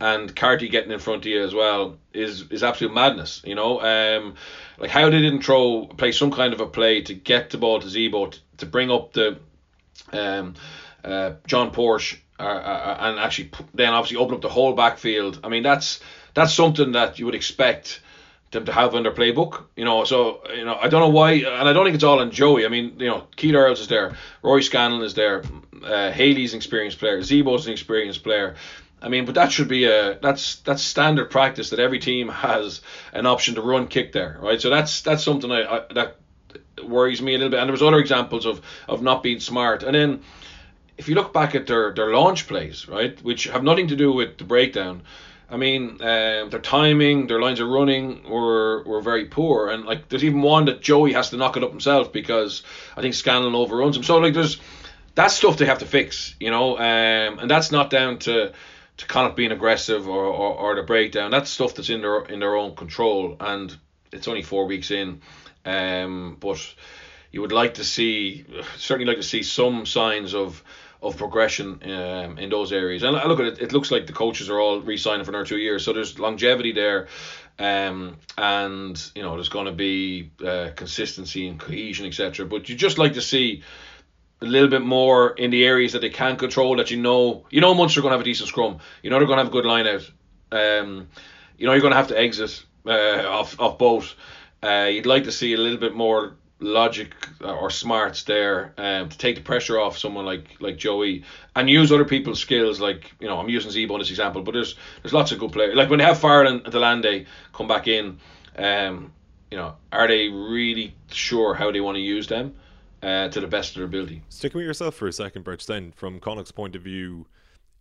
and Carty getting in front of you as well is is absolute madness. You know, um, like how they didn't throw play some kind of a play to get the ball to Zebo to, to bring up the um, uh, John Porch uh, uh, and actually then obviously open up the whole backfield. I mean that's that's something that you would expect them to have in their playbook. You know, so you know I don't know why, and I don't think it's all on Joey. I mean, you know, Keith Earls is there, Rory Scannell is there, uh, Haley's an experienced player, Zebo's an experienced player. I mean, but that should be a that's that's standard practice that every team has an option to run kick there, right? So that's that's something I, I that worries me a little bit. And there was other examples of of not being smart. And then if you look back at their their launch plays, right, which have nothing to do with the breakdown. I mean, um, their timing, their lines of running were were very poor, and like there's even one that Joey has to knock it up himself because I think Scannell overruns him. So like there's that stuff they have to fix, you know, um, and that's not down to to kind of being aggressive or, or, or the breakdown. That's stuff that's in their in their own control, and it's only four weeks in. Um, but you would like to see certainly like to see some signs of of progression um, in those areas. And I look at it, it looks like the coaches are all re-signing for another two years, so there's longevity there, um, and you know there's going to be uh, consistency and cohesion, etc. But you just like to see a little bit more in the areas that they can't control that you know you know Munster are going to have a decent scrum. You know they're going to have a good line out. Um, you know you're going to have to exit uh, off off both. Uh, you'd like to see a little bit more logic or smarts there um, to take the pressure off someone like like Joey and use other people's skills. Like you know I'm using Zebo this example, but there's there's lots of good players. Like when they have Farrell and de Allende come back in, um, you know are they really sure how they want to use them? Uh, to the best of their ability. Sticking with yourself for a second, Birch, then, from Connacht's point of view,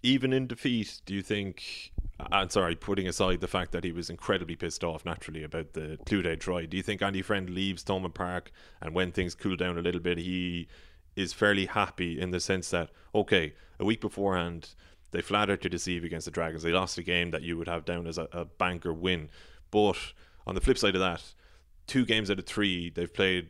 even in defeat, do you think, I'm sorry, putting aside the fact that he was incredibly pissed off naturally about the Cloete try, do you think Andy Friend leaves Thomond Park and when things cool down a little bit, he is fairly happy in the sense that, okay, a week beforehand, they flattered to deceive against the Dragons. They lost a game that you would have down as a, a banker win. But on the flip side of that, two games out of three, they've played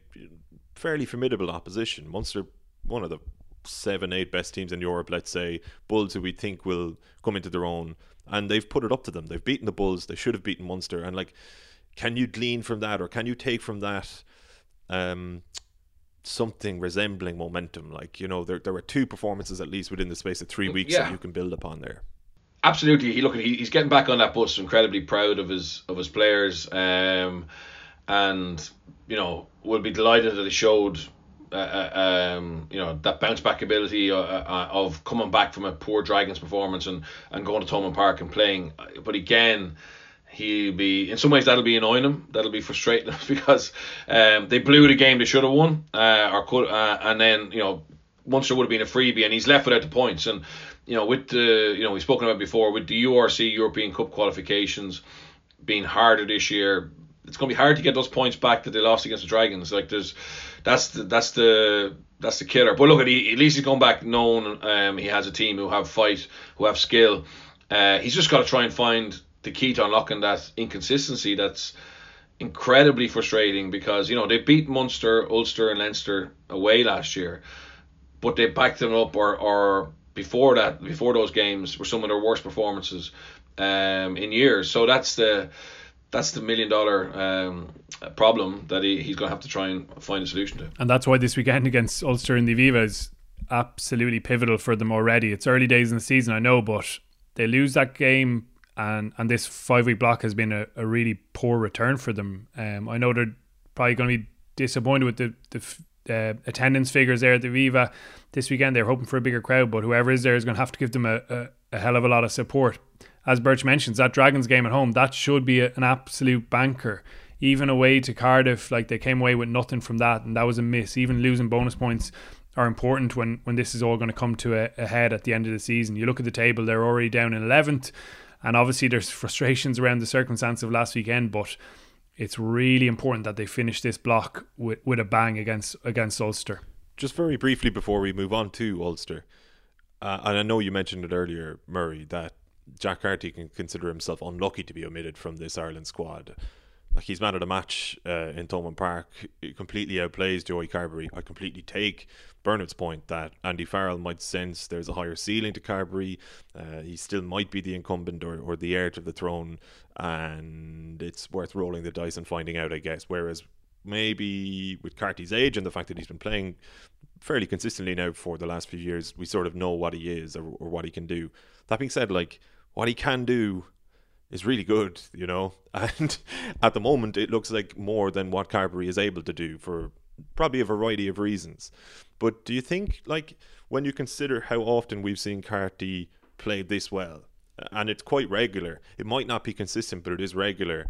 fairly formidable opposition. Munster, one of the seven, eight best teams in Europe, let's say, Bulls who we think will come into their own, and they've put it up to them. They've beaten the Bulls. They should have beaten Munster, and like, can you glean from that, or can you take from that? Um, something resembling momentum like you know there, there were two performances at least within the space of three weeks Yeah. that you can build upon there Absolutely, he look he, he's getting back on that bus. Incredibly proud of his of his players, um, and you know will be delighted that he showed. Uh, uh, um, you know that bounce back ability uh, uh, of coming back from a poor Dragons performance and, and going to Thomond Park and playing. But again, he'll be in some ways that'll be annoying him. That'll be frustrating <laughs> because um, they blew the game they should have won, uh, or could, uh, and then you know Munster would have been a freebie, and he's left without the points. And you know with the you know we've spoken about before with the URC European Cup qualifications being harder this year. It's going to be hard to get those points back that they lost against the Dragons. Like there's, that's the that's the that's the killer. But look at he, at least he's gone back known. Um, he has a team who have fight, who have skill. Uh, he's just got to try and find the key to unlocking that inconsistency. That's incredibly frustrating because you know they beat Munster, Ulster, and Leinster away last year, but they backed them up or or before that before those games were some of their worst performances um, in years. So that's the that's the million dollar um, problem that he, he's going to have to try and find a solution to. And that's why this weekend against Ulster and the Aviva is absolutely pivotal for them already. It's early days in the season, I know, but they lose that game, and and this five week block has been a, a really poor return for them. Um, I know they're probably going to be disappointed with the the uh, attendance figures there at the Aviva this weekend. They're hoping for a bigger crowd, but whoever is there is going to have to give them a, a, a hell of a lot of support. As Birch mentions, that Dragons game at home that should be an absolute banker. Even away to Cardiff, like they came away with nothing from that, and that was a miss. Even losing bonus points are important when when this is all going to come to a, a head at the end of the season. You look at the table; they're already down in eleventh, and obviously there's frustrations around the circumstance of last weekend, but it's really important that they finish this block with, with a bang against against Ulster. just very briefly before we move on to Ulster, uh, and I know you mentioned it earlier, Murray, that Jack Carty can consider himself unlucky to be omitted from this Ireland squad. Like he's man of the match uh, in Thomond Park, he completely outplays Joey Carbery. I completely take Bernard's point that Andy Farrell might sense there's a higher ceiling to Carbery. Uh, he still might be the incumbent or, or the heir to the throne, and it's worth rolling the dice and finding out, I guess. Whereas maybe with Carty's age and the fact that he's been playing fairly consistently now for the last few years, we sort of know what he is or, or what he can do. That being said, like what he can do is really good, you know. <laughs> And at the moment, it looks like more than what Carbery is able to do for probably a variety of reasons. But do you think, like, when you consider how often we've seen Carty play this well, and it's quite regular, it might not be consistent, but it is regular.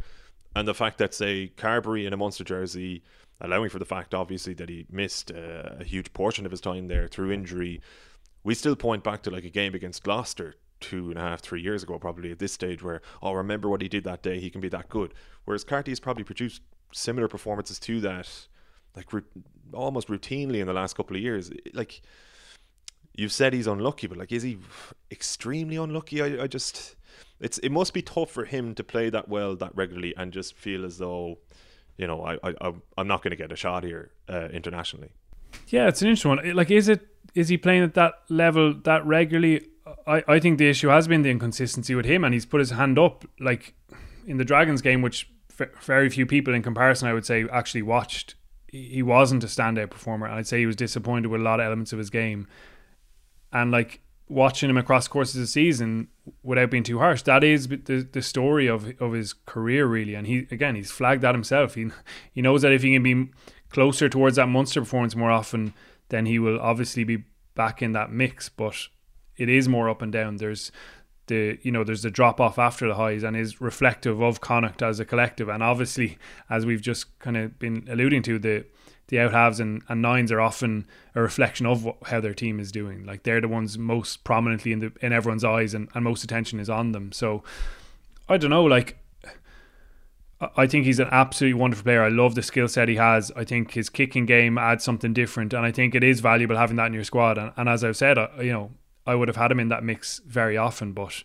And the fact that, say, Carbery in a Munster jersey, allowing for the fact, obviously, that he missed uh, a huge portion of his time there through injury, we still point back to like a game against Gloucester two and a half, three years ago, probably at this stage, where, oh, remember what he did that day, he can be that good. Whereas Carty has probably produced similar performances to that, like almost routinely in the last couple of years. Like, you've said he's unlucky, but like, is he extremely unlucky? I, I just, it's it must be tough for him to play that well that regularly and just feel as though you know, I, I I'm not going to get a shot here uh, internationally. Yeah, it's an interesting one. Like, is it is he playing at that level that regularly? I, I think the issue has been the inconsistency with him, and he's put his hand up like in the Dragons game, which very few people in comparison, I would say, actually watched. He wasn't a standout performer, and I'd say he was disappointed with a lot of elements of his game. And like watching him across courses of season, without being too harsh, that is the the story of of his career really. And he again, he's flagged that himself. He he knows that if he can be closer towards that monster performance more often, then he will obviously be back in that mix. But it is more up and down. There's the you know there's the drop off after the highs and is reflective of Connacht as a collective. And obviously, as we've just kind of been alluding to, the the out halves and, and nines are often a reflection of what, how their team is doing. Like they're the ones most prominently in the in everyone's eyes, and, and most attention is on them. So I don't know, like. I think he's an absolutely wonderful player. I love the skill set he has. I think his kicking game adds something different, and I think it is valuable having that in your squad. And, and as I've said, I, you know, I would have had him in that mix very often, but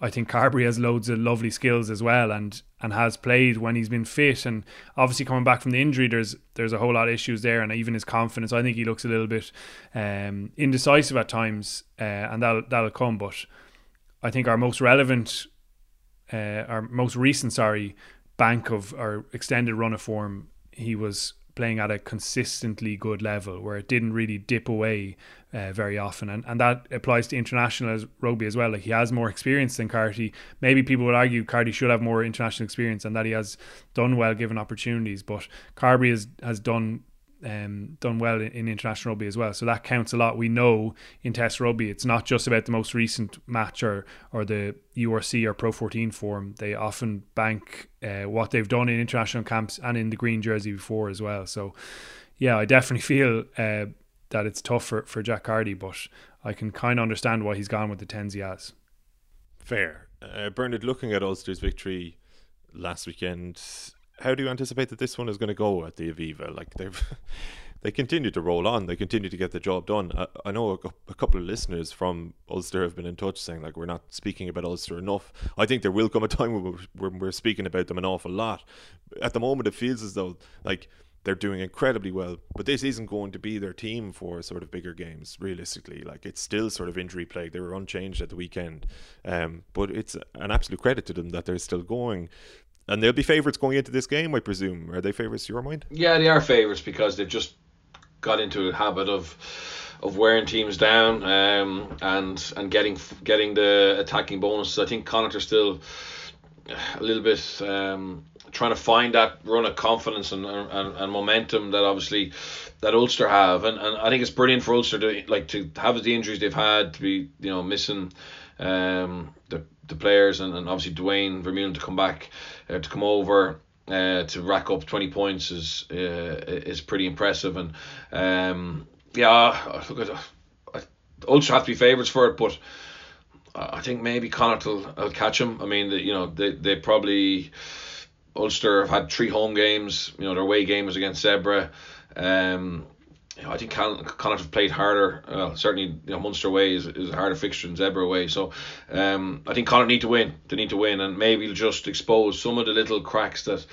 I think Carbery has loads of lovely skills as well, and and has played when he's been fit. And obviously coming back from the injury, there's there's a whole lot of issues there, and even his confidence. I think he looks a little bit um, indecisive at times, uh, and that'll that'll come. But I think our most relevant, uh, our most recent, sorry, bank of our extended run of form, he was playing at a consistently good level where it didn't really dip away uh, very often. And, and that applies to international as rugby as well. Like he has more experience than Carty. Maybe people would argue Carty should have more international experience and that he has done well given opportunities. But Carbery has, has done um, done well in, in, international rugby as well. So that counts a lot. We know in Test rugby, it's not just about the most recent match or, or the URC or Pro 14 form. They often bank uh, what they've done in international camps and in the green jersey before as well. So, yeah, I definitely <laughs> feel uh, that it's tough for, for Jack Carty, but I can kind of understand why he's gone with the tens he has. Fair. Uh, Bernard, looking at Ulster's victory last weekend, how do you anticipate that this one is going to go at the Aviva? Like they've <laughs> they continue to roll on. They continue to get the job done. I, I know a, a, couple of listeners from Ulster have been in touch saying like we're not speaking about Ulster enough. I think there will come a time when we're, when we're speaking about them an awful lot. At the moment, it feels as though like they're doing incredibly well, but this isn't going to be their team for sort of bigger games. Realistically, like it's still sort of injury plague. They were unchanged at the weekend, um, but it's an absolute credit to them that they're still going. And they'll be favourites going into this game, I presume. Are they favourites to your mind? Yeah, they are favourites because they've just got into a habit of of wearing teams down um, and and getting getting the attacking bonuses. I think Connacht are still a little bit um, trying to find that run of confidence and, and, and momentum that obviously that Ulster have, and, and I think it's brilliant for Ulster to like to have the injuries they've had to be you know missing um, the the players and, and obviously Duane Vermeulen to come back uh, to come over uh, to rack up 20 points is uh, is pretty impressive and um, yeah look at Ulster have to be favourites for it but I think maybe Connacht will, will catch them I mean the, you know they, they probably Ulster have had three home games. You know, their away game was against Zebre Um, you know, I think Connacht have played harder. Uh, certainly, you know, Munster away is, is a harder fixture than Zebre away. So, um, I think Connacht need to win. They need to win, and maybe just expose some of the little cracks that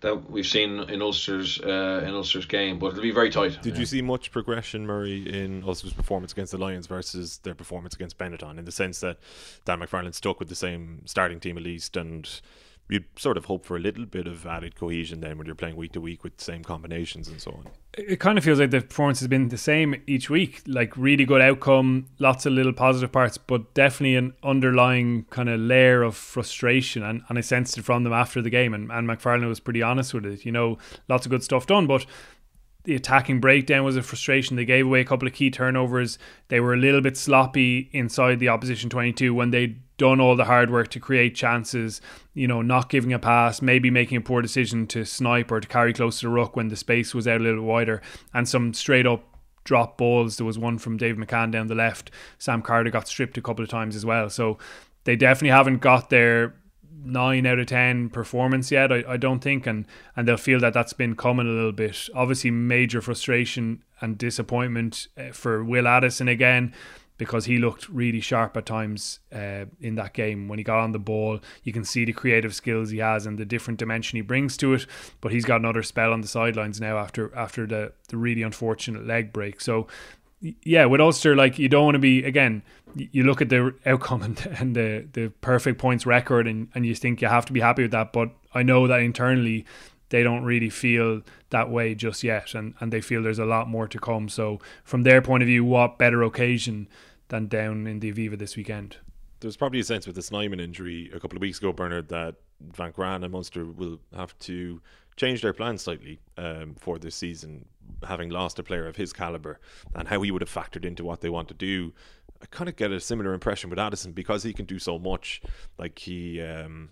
that we've seen in Ulster's uh, in Ulster's game. But it'll be very tight. Did yeah. you see much progression, Murray, in Ulster's performance against the Lions versus their performance against Benetton? In the sense that Dan McFarland stuck with the same starting team at least, and you'd sort of hope for a little bit of added cohesion then when you're playing week to week with the same combinations and so on. It kind of feels like the performance has been the same each week, like really good outcome, lots of little positive parts, but definitely an underlying kind of layer of frustration. And, and I sensed it from them after the game. And, and McFarland was pretty honest with it. You know, lots of good stuff done, but the attacking breakdown was a frustration. They gave away a couple of key turnovers. They were a little bit sloppy inside the opposition 22 when they'd done all the hard work to create chances, you know, not giving a pass, maybe making a poor decision to snipe or to carry close to the ruck when the space was out a little wider, and some straight up drop balls. There was one from Dave McCann down the left. Sam Carter got stripped a couple of times as well. So they definitely haven't got their nine out of ten performance yet. I, I don't think, and and they'll feel that that's been coming a little bit. Obviously, major frustration and disappointment uh, for Will Addison again. Because he looked really sharp at times uh, in that game when he got on the ball. You can see the creative skills he has and the different dimension he brings to it. But he's got another spell on the sidelines now after after the the really unfortunate leg break. So yeah, with Ulster, like you don't want to be again. You look at the outcome and, <laughs> and the the perfect points record, and, and you think you have to be happy with that. But I know that internally they don't really feel that way just yet, and, and they feel there's a lot more to come. So from their point of view, what better occasion than down in the Aviva this weekend? There's probably a sense with the Snyman injury a couple of weeks ago, Bernard, that Van Graan and Munster will have to change their plans slightly um, for this season, having lost a player of his caliber and how he would have factored into what they want to do. I kind of get a similar impression with Addison because he can do so much. Like he um,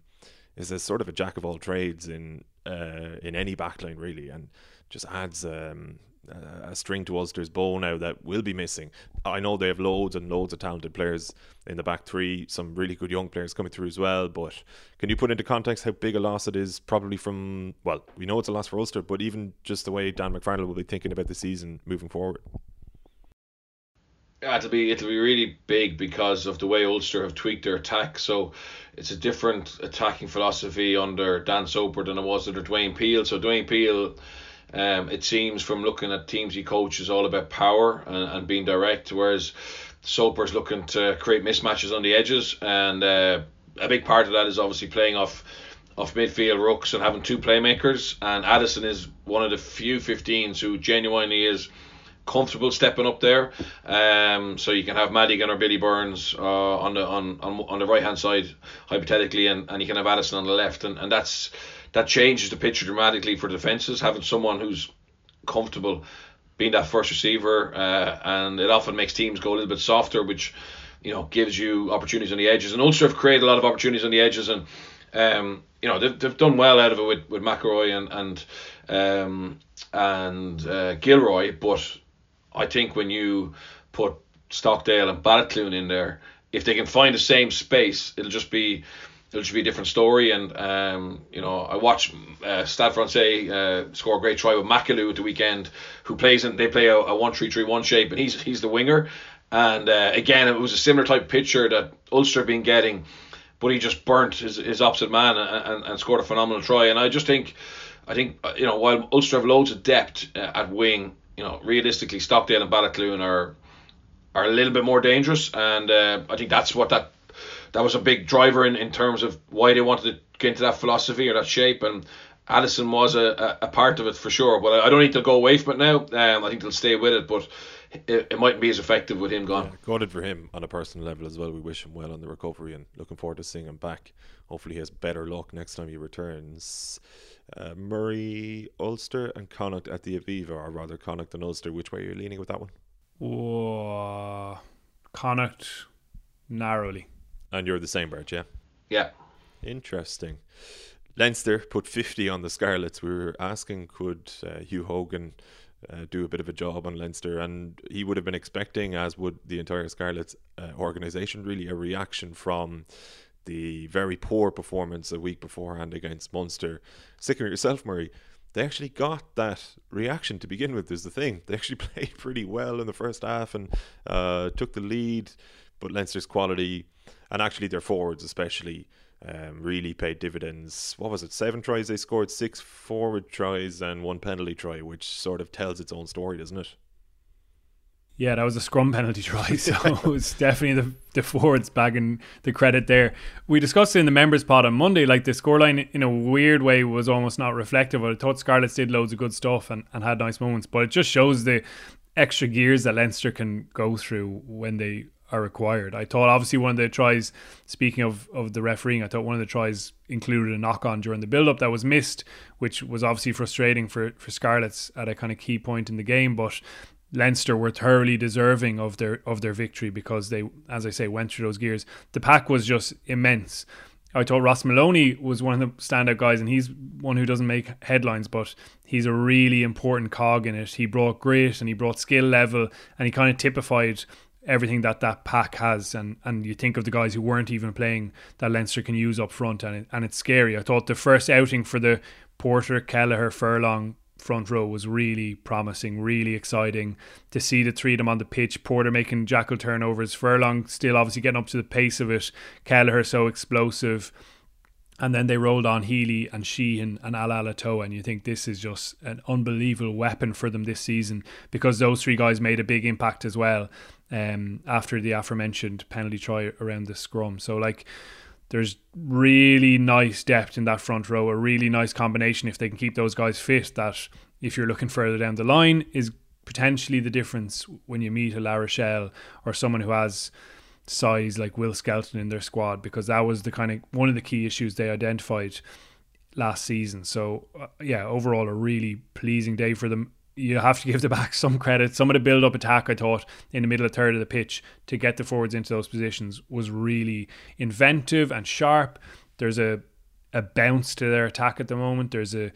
is a sort of a jack of all trades in uh, in any backline really, and just adds um, a string to Ulster's bow now that will be missing. I know they have loads and loads of talented players in the back three, some really good young players coming through as well. But can you put into context how big a loss it is? Probably from well, we know it's a loss for Ulster, but even just the way Dan McFarland will be thinking about the season moving forward. Yeah, it'll be it'll be really big because of the way Ulster have tweaked their attack. So it's a different attacking philosophy under Dan Soper than it was under Dwayne Peel. So Dwayne Peel um, it seems from looking at teams he coaches all about power and, and being direct, whereas Soper's looking to create mismatches on the edges, and uh, a big part of that is obviously playing off off midfield rucks and having two playmakers. And Addison is one of the few 15s who genuinely is comfortable stepping up there. Um, so you can have Madigan or Billy Burns uh, on the on, on on the right hand side hypothetically, and, and you can have Addison on the left, and, and that's that changes the picture dramatically for defenses. Having someone who's comfortable being that first receiver, uh, and it often makes teams go a little bit softer, which you know gives you opportunities on the edges. And Ulster have created a lot of opportunities on the edges, and um, you know they've, they've done well out of it with with McIlroy and and um, and uh, Gilroy. But I think when you put Stockdale and Baloucoune in there, if they can find the same space, it'll just be it'll just be a different story. And um, you know, I watched uh, Stade Francais uh, score a great try with Macalou at the weekend, who plays and they play a, a one three three one shape, and he's he's the winger. And uh, again, it was a similar type picture that Ulster been getting, but he just burnt his, his opposite man and, and, and scored a phenomenal try. And I just think, I think uh, you know, while Ulster have loads of depth uh, at wing, you know, realistically, Stockdale and Baloucoune are are a little bit more dangerous, and uh, I think that's what that that was a big driver in, in terms of why they wanted to get into that philosophy or that shape. And Addison was a, a, a part of it for sure. But I, I don't think they'll go away from it now. Um, I think they'll stay with it. But it, it mightn't be as effective with him gone. Yeah, gutted for him on a personal level as well. We wish him well on the recovery and looking forward to seeing him back. Hopefully, he has better luck next time he returns. Uh, Murray, Ulster, and Connacht at the Aviva, or rather Connacht and Ulster. Which way are you leaning with that one? Oh, Connacht narrowly. And you're the same, Bert, yeah? Yeah. Interesting. Leinster put 50 on the Scarlets. We were asking, could uh, Hugh Hogan uh, do a bit of a job on Leinster? And he would have been expecting, as would the entire Scarlets uh, organisation, really a reaction from the very poor performance a week beforehand against Munster. Sticking with yourself, Murray, they actually got that reaction to begin with, is the thing. They actually <laughs> played pretty well in the first half and uh, took the lead, but Leinster's quality and actually their forwards especially um, really paid dividends. What was it? Seven tries they scored, six forward tries, and one penalty try, which sort of tells its own story, doesn't it? Yeah, that was a scrum penalty <laughs> try, so it's definitely the, the forwards bagging the credit there. We discussed it in the members pod on Monday, like the scoreline in a weird way was almost not reflective. I thought Scarlets did loads of good stuff and, and had nice moments, but it just shows the extra gears that Leinster can go through when they are required. I thought obviously one of the tries, speaking of, of the refereeing, I thought one of the tries included a knock on during the build up that was missed, which was obviously frustrating for, for Scarlets at a kind of key point in the game. But Leinster were thoroughly deserving of their of their victory because they, as I say, went through those gears. The pack was just immense. I thought Ross Molony was one of the standout guys, and he's one who doesn't make headlines, but he's a really important cog in it. He brought grit and he brought skill level, and he kind of typified everything that that pack has, and and you think of the guys who weren't even playing that Leinster can use up front, and it, and it's scary. I thought the first outing for the Porter, Kelleher, Furlong front row was really promising, really exciting to see the three of them on the pitch. Porter making jackal turnovers, Furlong still obviously getting up to the pace of it, Kelleher so explosive. And then they rolled on Healy and Sheehan and Alaalatoa, and you think this is just an unbelievable weapon for them this season because those three guys made a big impact as well um, after the aforementioned penalty try around the scrum. So like there's really nice depth in that front row, a really nice combination if they can keep those guys fit. That if you're looking further down the line is potentially the difference when you meet a La Rochelle or someone who has size like Will Skelton in their squad because that was the kind of one of the key issues they identified last season. So uh, yeah, overall a really pleasing day for them you have to <laughs> give the back some credit. Some of the build up attack, I thought, in the middle of third of the pitch to get the forwards into those positions was really inventive and sharp. There's a a bounce to their attack at the moment. There's a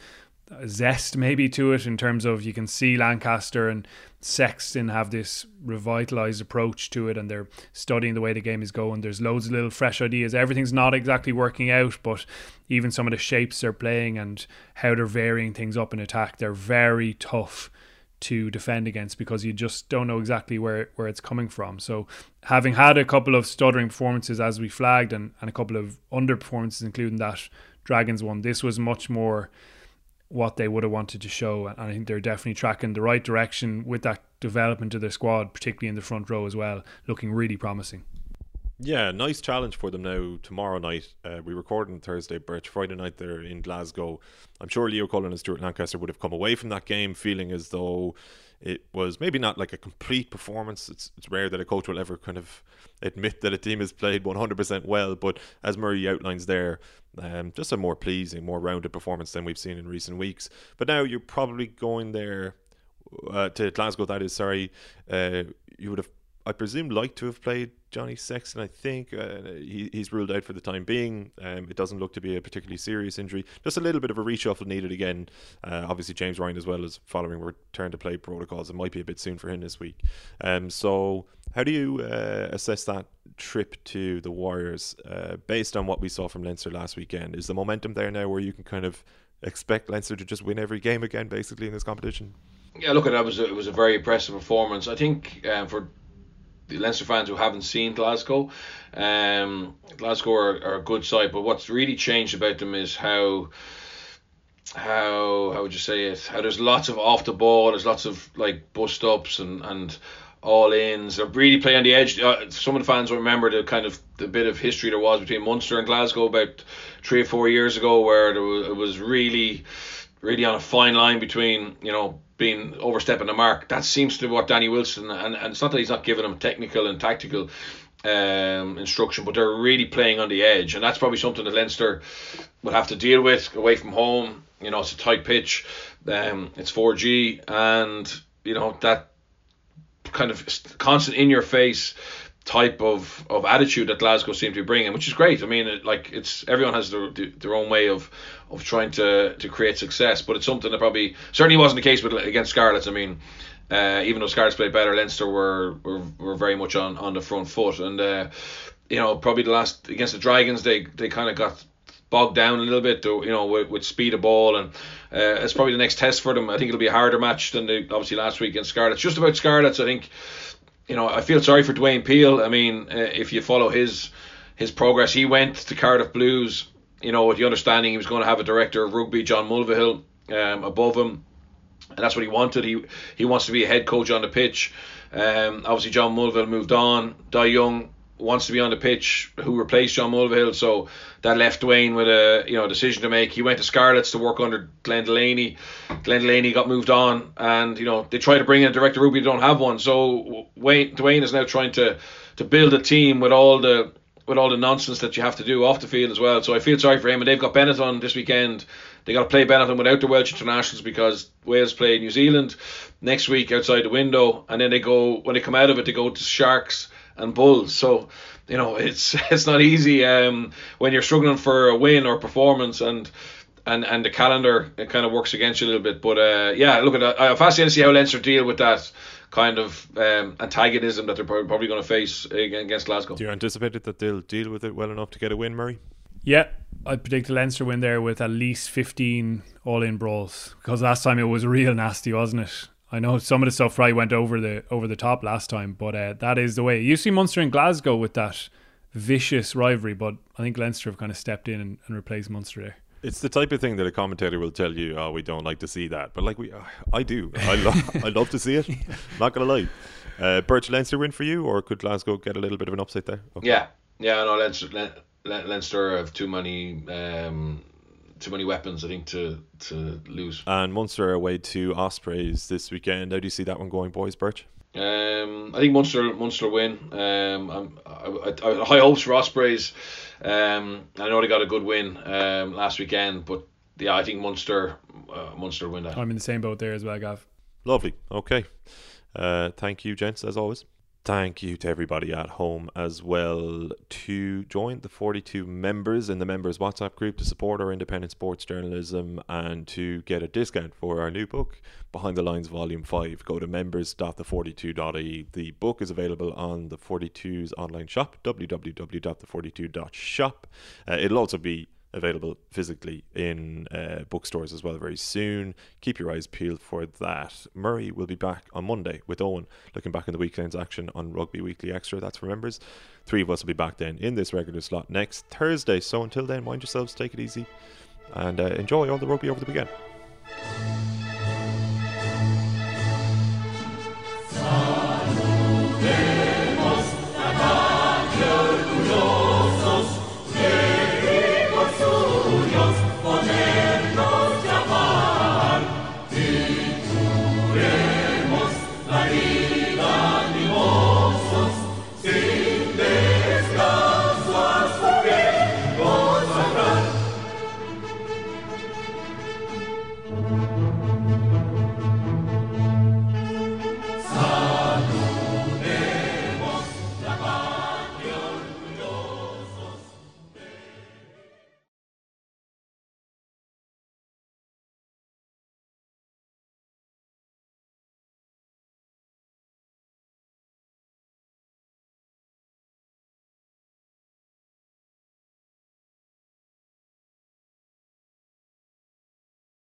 zest maybe to it in terms of you can see Lancaster and Sexton have this revitalized approach to it and they're studying the way the game is going. There's loads of little fresh ideas. Everything's not exactly working out, but even some of the shapes they're playing and how they're varying things up in attack, they're very tough to defend against because you just don't know exactly where where it's coming from. So having had a couple of stuttering performances as we flagged and, and a couple of underperformances including that Dragons one, this was much more what they would have wanted to show. And I think they're definitely tracking the right direction with that development of their squad, particularly in the front row as well, looking really promising. Yeah, nice challenge for them now tomorrow night. Uh, we record on Thursday, Birch. Friday night they're in Glasgow. I'm sure Leo Cullen and Stuart Lancaster would have come away from that game feeling as though it was maybe not like a complete performance. It's, it's rare that a coach will ever kind of admit that a team has played 100% well, but as Murray outlines there, um, just a more pleasing, more rounded performance than we've seen in recent weeks. But now you're probably going there uh, to Glasgow. That is sorry. Uh, you would have, I presume, liked to have played Johnny Sexton. I think uh, he, he's ruled out for the time being. Um, it doesn't look to be a particularly serious injury. Just a little bit of a reshuffle needed again. Uh, obviously, James Ryan as well as following return to play protocols. It might be a bit soon for him this week. Um, so how do you uh, assess that trip to the Warriors uh, based on what we saw from Leinster last weekend? Is the momentum there now where you can kind of expect Leinster to just win every game again, basically in this competition? Yeah, look, at that was a, it was a very impressive performance. I think um, for the Leinster fans who haven't seen Glasgow, um, Glasgow are, are a good side, but what's really changed about them is how how how would you say it? How there's lots of off the ball, there's lots of like bust ups and and all ins. They're really playing on the edge. Uh, some of the fans will remember the kind of the bit of history there was between Munster and Glasgow about three or four years ago, where was, it was really, really on a fine line between you know being overstepping the mark. That seems to be what Danny Wilson and, and it's not that he's not giving them technical and tactical um, instruction, but they're really playing on the edge, and that's probably something that Leinster will have to deal with away from home. You know, it's a tight pitch. Um, it's 4G, and you know that kind of constant in your face type of, of attitude that Glasgow seem to be bringing, which is great. I mean, it, like it's everyone has their, their own way of of trying to to create success, but it's something that probably certainly wasn't the case with against Scarlets. I mean, uh, even though Scarlets played better, Leinster were, were were very much on on the front foot, and uh, you know probably the last against the Dragons they they kind of got bogged down a little bit, you know, with, with speed of ball, and uh, it's probably the next test for them. I think it'll be a harder match than the, obviously last week in Scarlets. Just about Scarlets, I think you know, I feel sorry for Dwayne Peel. I mean, uh, if you follow his his progress, he went to Cardiff Blues, you know, with the understanding he was going to have a director of rugby, John Mulvihill, um, above him, and that's what he wanted. He he wants to be a head coach on the pitch. Um, obviously, John Mulvihill moved on. Dai Young wants to be on the pitch. Who replaced John Mulvihill? So that left Dwayne with a you know decision to make. He went to Scarlets to work under Glenn Delaney. Glenn Delaney got moved on, and you know they try to bring in a director rugby. They don't have one. So Wayne Dwayne is now trying to to build a team with all the with all the nonsense that you have to do off the field as well. So I feel sorry for him. And they've got Benetton this weekend. They got to play Benetton without the Welsh internationals because Wales play New Zealand next week outside the window, and then they go when they come out of it, they go to Sharks and Bulls. So you know it's <laughs> it's not easy um, when you're struggling for a win or performance and. And, and the calendar it kind of works against you a little bit, but uh, yeah, look at that. I'm fascinated to see how Leinster deal with that kind of um, antagonism that they're probably going to face against Glasgow. Do you anticipate that they'll deal with it well enough to get a win, Murray? Yeah, I predict a Leinster win there with at least 15 all in brawls because last time it was real nasty, wasn't it? I know some of the stuff right went over the over the top last time, but uh, that is the way. You see Munster and Glasgow with that vicious rivalry, but I think Leinster have kind of stepped in and, and replaced Munster there. It's the type of thing that a commentator will tell you, "Oh, we don't like to see that," but like we, I do. I love, <laughs> I love to see it. Not gonna lie. Uh, Birch Leinster win for you, or could Glasgow get a little bit of an upset there? Okay. Yeah, yeah. No, Leinster, Leinster have too many um, too many weapons, I think, to to lose. And Munster away to Ospreys this weekend. How do you see that one going, boys? Birch. Um, I think Munster Munster win. Um, I'm, I, I, I high hopes for Ospreys. Um, I know they got a good win um, last weekend, but yeah, I think Munster uh, Munster win that. I'm in the same boat there as well, Gav. Lovely. Okay. Uh, thank you, gents, as always thank you to everybody at home as well to join the 42 members in the members WhatsApp group to support our independent sports journalism and to get a discount for our new book, Behind the Lines Volume 5. Go to members.the42.ie. The book is available on the 42's online shop, www.the42.shop. Uh, it'll also be available physically in uh, bookstores as well very soon. Keep your eyes peeled for that. Murray will be back on Monday with Owen, looking back in the weekend's action on Rugby Weekly Extra. That's for members. Three of us will be back then in this regular slot next Thursday. So until then, mind yourselves, take it easy, and uh, enjoy all the rugby over the weekend.